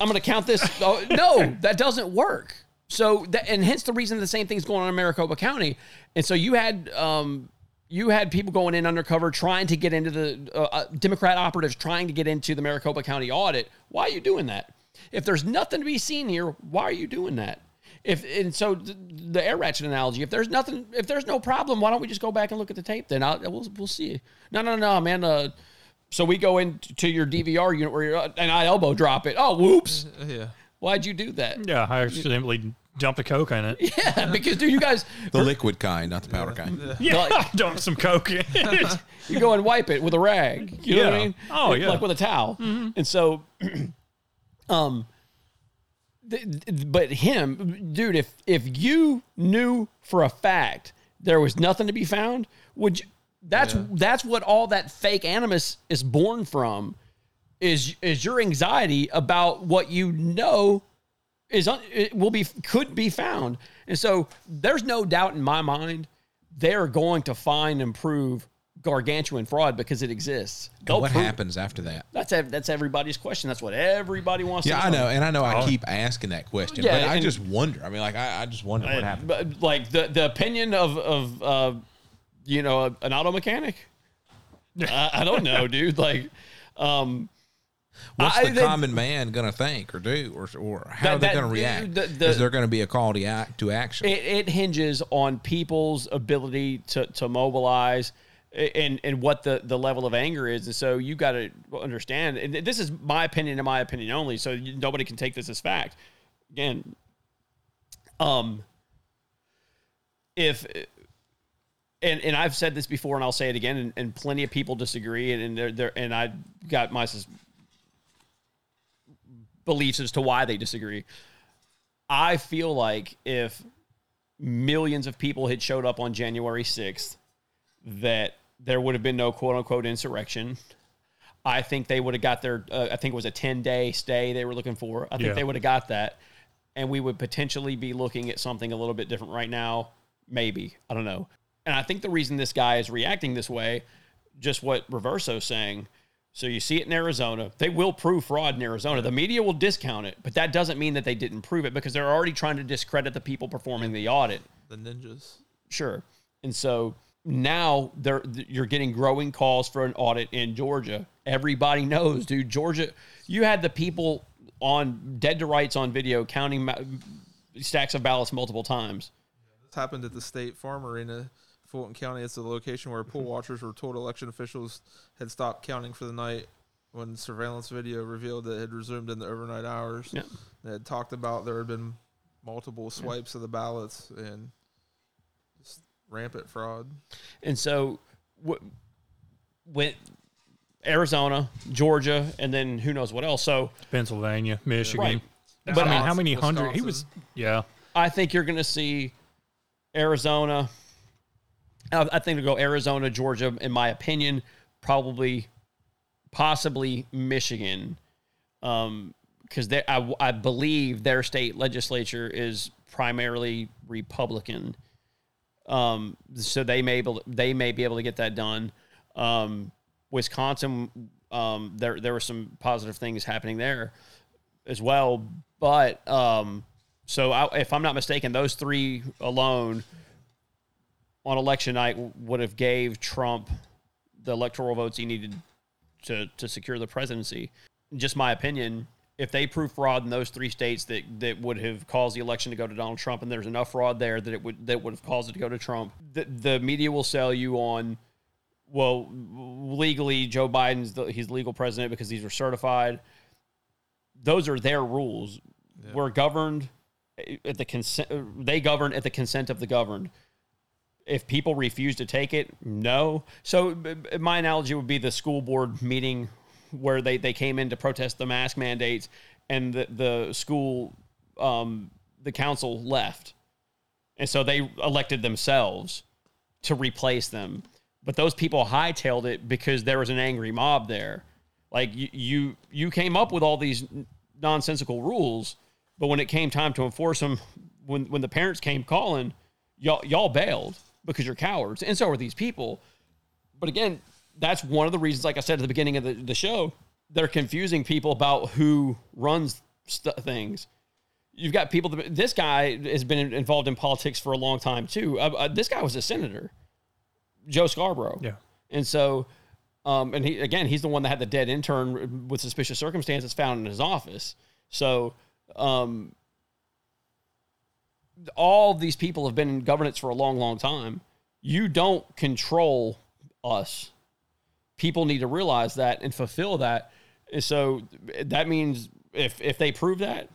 I'm going to count this. oh, no, that doesn't work. So that, and hence the reason the same thing's going on in Maricopa County. And so you had um, you had people going in undercover trying to get into the uh, uh, Democrat operatives trying to get into the Maricopa County audit. Why are you doing that? If there's nothing to be seen here, why are you doing that? If and so th- the air ratchet analogy, if there's nothing, if there's no problem, why don't we just go back and look at the tape? Then I'll, we'll we'll see. No, no, no, man. Uh, so we go into your DVR unit where you're and I elbow drop it. Oh, whoops! Yeah. Why'd you do that? Yeah, I accidentally dumped a coke in it. Yeah, because dude, you guys The liquid kind, not the powder kind. Yeah, Like- I dumped some coke in it. you go and wipe it with a rag. You know what I Yeah. mean? Oh, yeah. like with a towel. And so, um, th- th- but him, dude, if if you knew for a fact there was nothing to be found, would you? That's that's what all that fake animus is born from. Is is your anxiety about what you know is un, it will be could be found, and so there's no doubt in my mind they are going to find and prove gargantuan fraud because it exists. And what prove- happens after that? That's ev- that's everybody's question. That's what everybody wants. Yeah, to I know, and I know I keep asking that question, Yeah, but I just wonder. I mean, like, I, I just wonder what Uh, happened. But like the the opinion of of uh, you know an auto mechanic. I, I don't know, dude. Like, um, What's I- the common man going to think or do, or, or how That- are they going to react? the- the- Is there going to be a call to act to action? It, it hinges on people's ability to, to mobilize and, and what the, the level of anger is. And so you got to understand, and this is my opinion and my opinion only. So you, nobody can take this as fact. Again, um, if, and, and I've said this before and I'll say it again, and, and plenty of people disagree. And, and they're, they're, and I got my beliefs as to why they disagree. I feel like if millions of people had showed up on January 6th, that there would have been no quote unquote insurrection. I think they would have got their, uh, I think it was a 10 day stay they were looking for. I think Yeah. they would have got that. And we would potentially be looking at something a little bit different right now. Maybe. I don't know. And I think the reason this guy is reacting this way, just what Reverso's saying. So you see it in Arizona. They will prove fraud in Arizona. The media will discount it, but that doesn't mean that they didn't prove it because they're already trying to discredit the people performing the audit. The ninjas. Sure. And so now they're you're getting growing calls for an audit in Georgia. Everybody knows, dude. Georgia, you had the people on dead to rights on video counting ma- stacks of ballots multiple times. This happened at the State Farm Arena, Fulton County. It's the location where poll mm-hmm. watchers were told election officials had stopped counting for the night when surveillance video revealed that it had resumed in the overnight hours. Yeah. They had talked about there had been multiple swipes of the ballots and just rampant fraud. And so wh- when Arizona, Georgia, and then who knows what else. So Pennsylvania, Michigan. Right. But But I mean, how many hundred? He was, yeah. I think you're going to see Arizona. I think to go Arizona, Georgia, in my opinion, probably, possibly Michigan, um, because I, I believe their state legislature is primarily Republican. Um, so they may they may be able to get that done. Um, Wisconsin, um, there there were some positive things happening there as well, but um, so I, if I'm not mistaken, those three alone on election night would have gave Trump the electoral votes he needed to to secure the presidency. Just my opinion. If they prove fraud in those three states that, that would have caused the election to go to Donald Trump, and there's enough fraud there that it would that would have caused it to go to Trump, the, the media will sell you on, well, legally Joe Biden's the, he's legal president because these are certified. Those are their rules. We're governed eh, at the consent. They govern at the consent of the governed if people refuse to take it, no. So my analogy would be the school board meeting where they, they came in to protest the mask mandates and the, the school, um, the council left. And so they elected themselves to replace them. But those people hightailed it because there was an angry mob there. Like you, you, you came up with all these nonsensical rules, but when it came time to enforce them, when, when the parents came calling, y'all, y'all bailed because you're cowards. And so are these people. But again, that's one of the reasons, like I said at the beginning of the, the show, they're confusing people about who runs st- things. You've got people. That, this guy has been involved in politics for a long time too. Uh, uh, this guy was a senator, Joe Scarborough. Yeah. And so, um, and he again, he's the one that had the dead intern with suspicious circumstances found in his office. So, um, all these people have been in governance for a long, long time. You don't control us. People need to realize that and fulfill that. And so that means if if they prove that,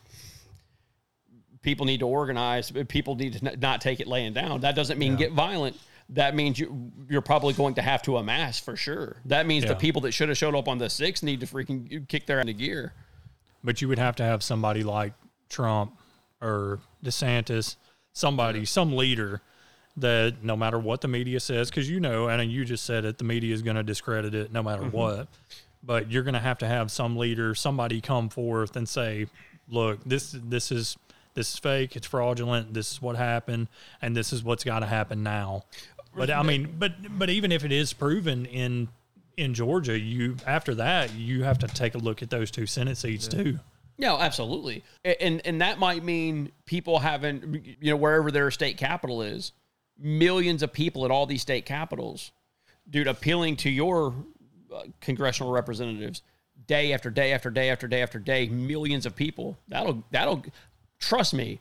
people need to organize. People need to not take it laying down. That doesn't mean get violent. That means you you're probably going to have to amass for sure. That means the people that should have showed up on the six need to freaking kick their into gear. But you would have to have somebody like Trump or DeSantis, somebody, some leader that no matter what the media says, because you know, and you just said it, the media is going to discredit it no matter Mhm. what. But you're going to have to have some leader, somebody come forth and say, "Look, this this is this is fake. It's fraudulent. This is what happened, and this is what's got to happen now." But I mean, but but even if it is proven in in Georgia, you after that you have to take a look at those two Senate seats too. No, absolutely, and and that might mean people having you know wherever their state capital is, millions of people at all these state capitals, dude, appealing to your uh, congressional representatives day after day after day after day after day, millions of people. That'll that'll trust me,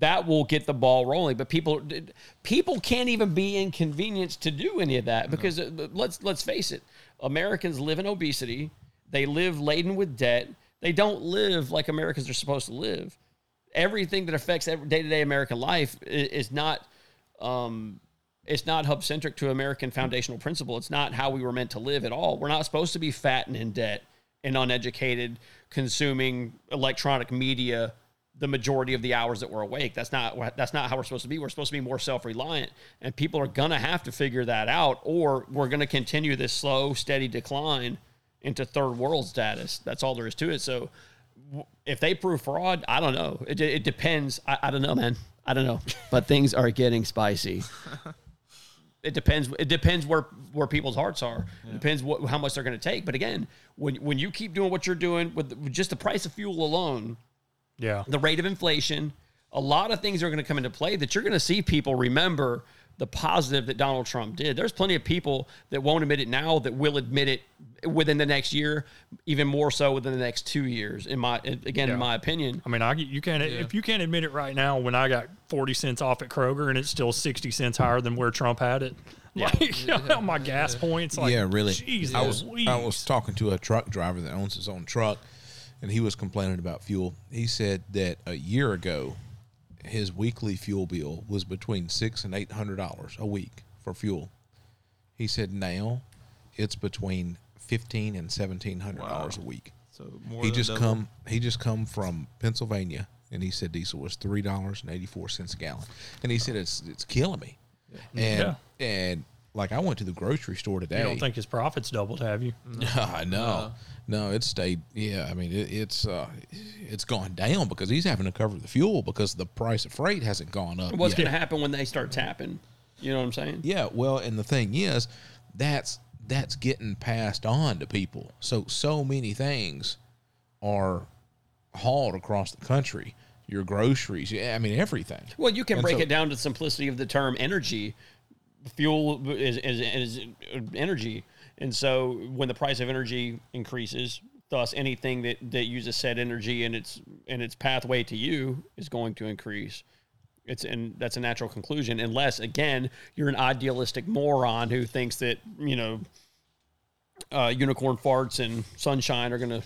that will get the ball rolling. But people people can't even be inconvenienced to do any of that because uh, let's let's face it, Americans live in obesity. They live laden with debt. They don't live like Americans are supposed to live. Everything that affects day to day American life i- is not um, it's not hub centric to American foundational principle. It's not how we were meant to live at all. We're not supposed to be fat and in debt and uneducated, consuming electronic media the majority of the hours that we're awake. That's not that's not how we're supposed to be. We're supposed to be more self reliant, and people are gonna have to figure that out, or we're gonna continue this slow, steady decline into third world status. That's all there is to it. So, if they prove fraud, I don't know. It, it depends. I, I don't know, man. I don't know. But things are getting spicy. It depends. It depends where where people's hearts are. It depends what how much they're going to take. But again, when when you keep doing what you're doing with, with just the price of fuel alone, Yeah. the rate of inflation, a lot of things are going to come into play that you're going to see people remember the positive that Donald Trump did. There's plenty of people that won't admit it now that will admit it within the next year, even more so within the next two years. In my again, Yeah. in my opinion, I mean, I you can't if you can't admit it right now when I got forty cents off at Kroger and it's still sixty cents higher than where Trump had it. Like my gas points, like yeah, really. Jesus, I was Louise. I was talking to a truck driver that owns his own truck, and he was complaining about fuel. He said that a year ago, his weekly fuel bill was between six and eight hundred dollars a week for fuel. He said now it's between fifteen and seventeen hundred dollars Wow. a week. So more he than just double. come he just come from Pennsylvania, and he said diesel was three dollars and eighty four cents a gallon, and he said it's it's killing me, and Yeah. and like I went to the grocery store today. You don't think his profits doubled, have you? No, I know. No, it's stayed. Yeah, I mean, it, it's uh, it's gone down because he's having to cover the fuel because the price of freight hasn't gone up. What's going to happen when they start tapping? You know what I'm saying? Yeah, well, and the thing is, that's that's getting passed on to people. So so many things are hauled across the country. Your groceries, yeah, I mean everything. Well, you can And break so- it down to simplicity of the term energy. Fuel is, is, is energy. And so when the price of energy increases, thus anything that, that uses said energy and its and its pathway to you is going to increase. It's and that's a natural conclusion, unless again you're an idealistic moron who thinks that you know uh, unicorn farts and sunshine are going to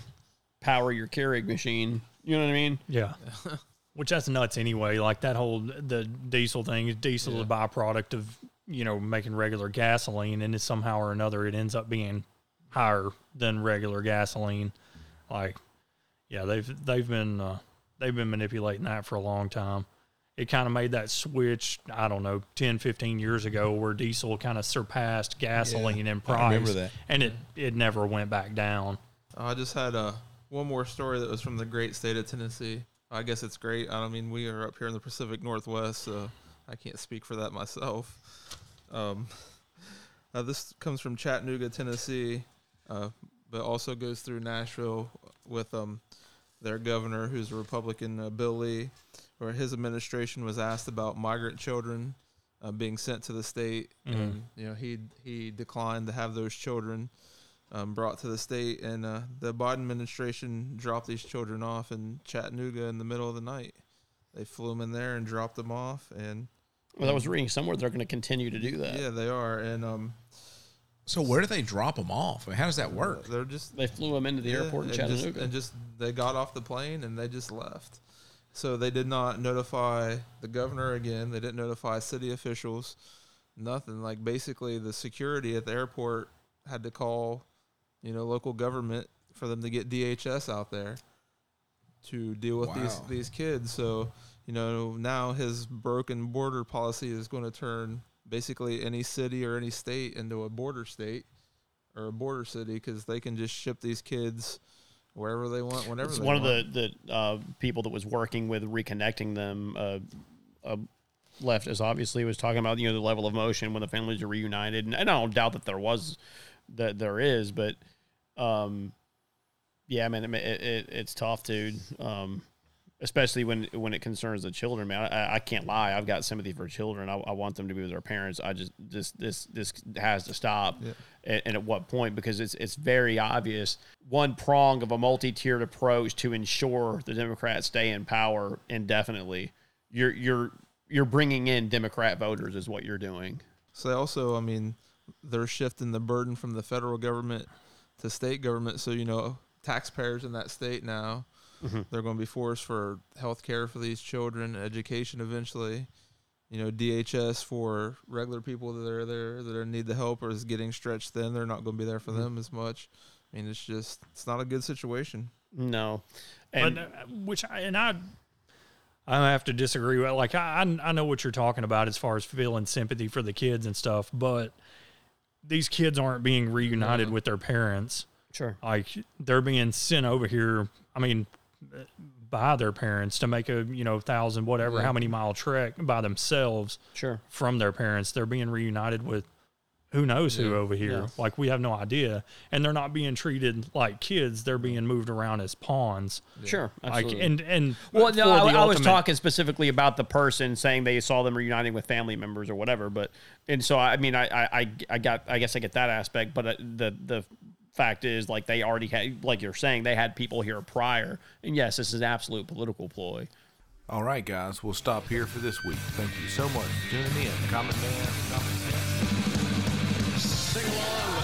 power your Keurig machine. You know what I mean? Yeah. Which that's nuts anyway. Like that whole the diesel thing. Diesel is a byproduct of you know making regular gasoline, and it's somehow or another it ends up being higher than regular gasoline. Like, yeah, they've they've been uh, they've been manipulating that for a long time. It kind of made that switch, I don't know, 10, 15 years ago where diesel kind of surpassed gasoline in I price. remember that. And it, it never went back down. I just had uh, one more story that was from the great state of Tennessee. I guess it's great. I don't mean we are up here in the Pacific Northwest, so I can't speak for that myself. Um, uh, this comes from Chattanooga, Tennessee, uh, but also goes through Nashville with um, their governor, who's a Republican, uh, Bill Lee, where his administration was asked about migrant children uh, being sent to the state, Mhm. and you know he he declined to have those children um, brought to the state, and uh, the Biden administration dropped these children off in Chattanooga in the middle of the night. They flew them in there and dropped them off, and Well, I was reading somewhere they're going to continue to do that. yeah, they are, and um, So where do they drop them off? I mean, how does that work? They're just They flew them into the Yeah, airport in and just- Chattanooga. and just they got off the plane and they just left. So they did not notify the governor again. They didn't notify city officials. Nothing. Like basically, the security at the airport had to call, you know, local government for them to get DHS out there to deal with these these kids. So you know now his broken border policy is going to turn basically any city or any state into a border state or a border city because they can just ship these kids wherever they want, whenever It's one want. of the the uh, people that was working with reconnecting them. Uh, uh, left as obviously was talking about you know the level of emotion when the families are reunited, and I don't doubt that there was that there is, but um, yeah, man, it, it, it's tough, dude. Um, especially when when it concerns the children, man. I, I can't lie. I've got sympathy for children. I, I want them to be with their parents. I just this this this has to stop. Yeah. And, and at what point? Because it's it's very obvious. One prong of a multi-tiered approach to ensure the Democrats stay in power indefinitely. You're you're you're bringing in Democrat voters is what you're doing. So also, I mean, they're shifting the burden from the federal government to state government. So you know, taxpayers in that state now, Mhm. they're going to be forced for health care for these children, education eventually. You know, DHS for regular people that are there that are need the help or is getting stretched thin. They're not going to be there for Mhm. them as much. I mean, it's just it's not a good situation. No, but, uh, which I, and I I have to disagree with. Like I I know what you're talking about as far as feeling sympathy for the kids and stuff, but these kids aren't being reunited No. with their parents. Sure, like they're being sent over here. I mean, by their parents to make a you know thousand whatever Yeah. how many mile trek by themselves. Sure, from their parents, they're being reunited with who knows who over here. Yeah. Like we have no idea, and they're not being treated like kids. They're being moved around as pawns. Sure, like and and Well, no, I, the I was talking specifically about the person saying they saw them reuniting with family members or whatever. But and so I mean, I I, I- I got I guess I get that aspect, but uh, the the fact is like they already had like you're saying they had people here prior, and yes, this is an absolute political ploy. All right, guys, we'll stop here for this week. Thank you so much for tuning in. Common Man, Common Sense. Sing along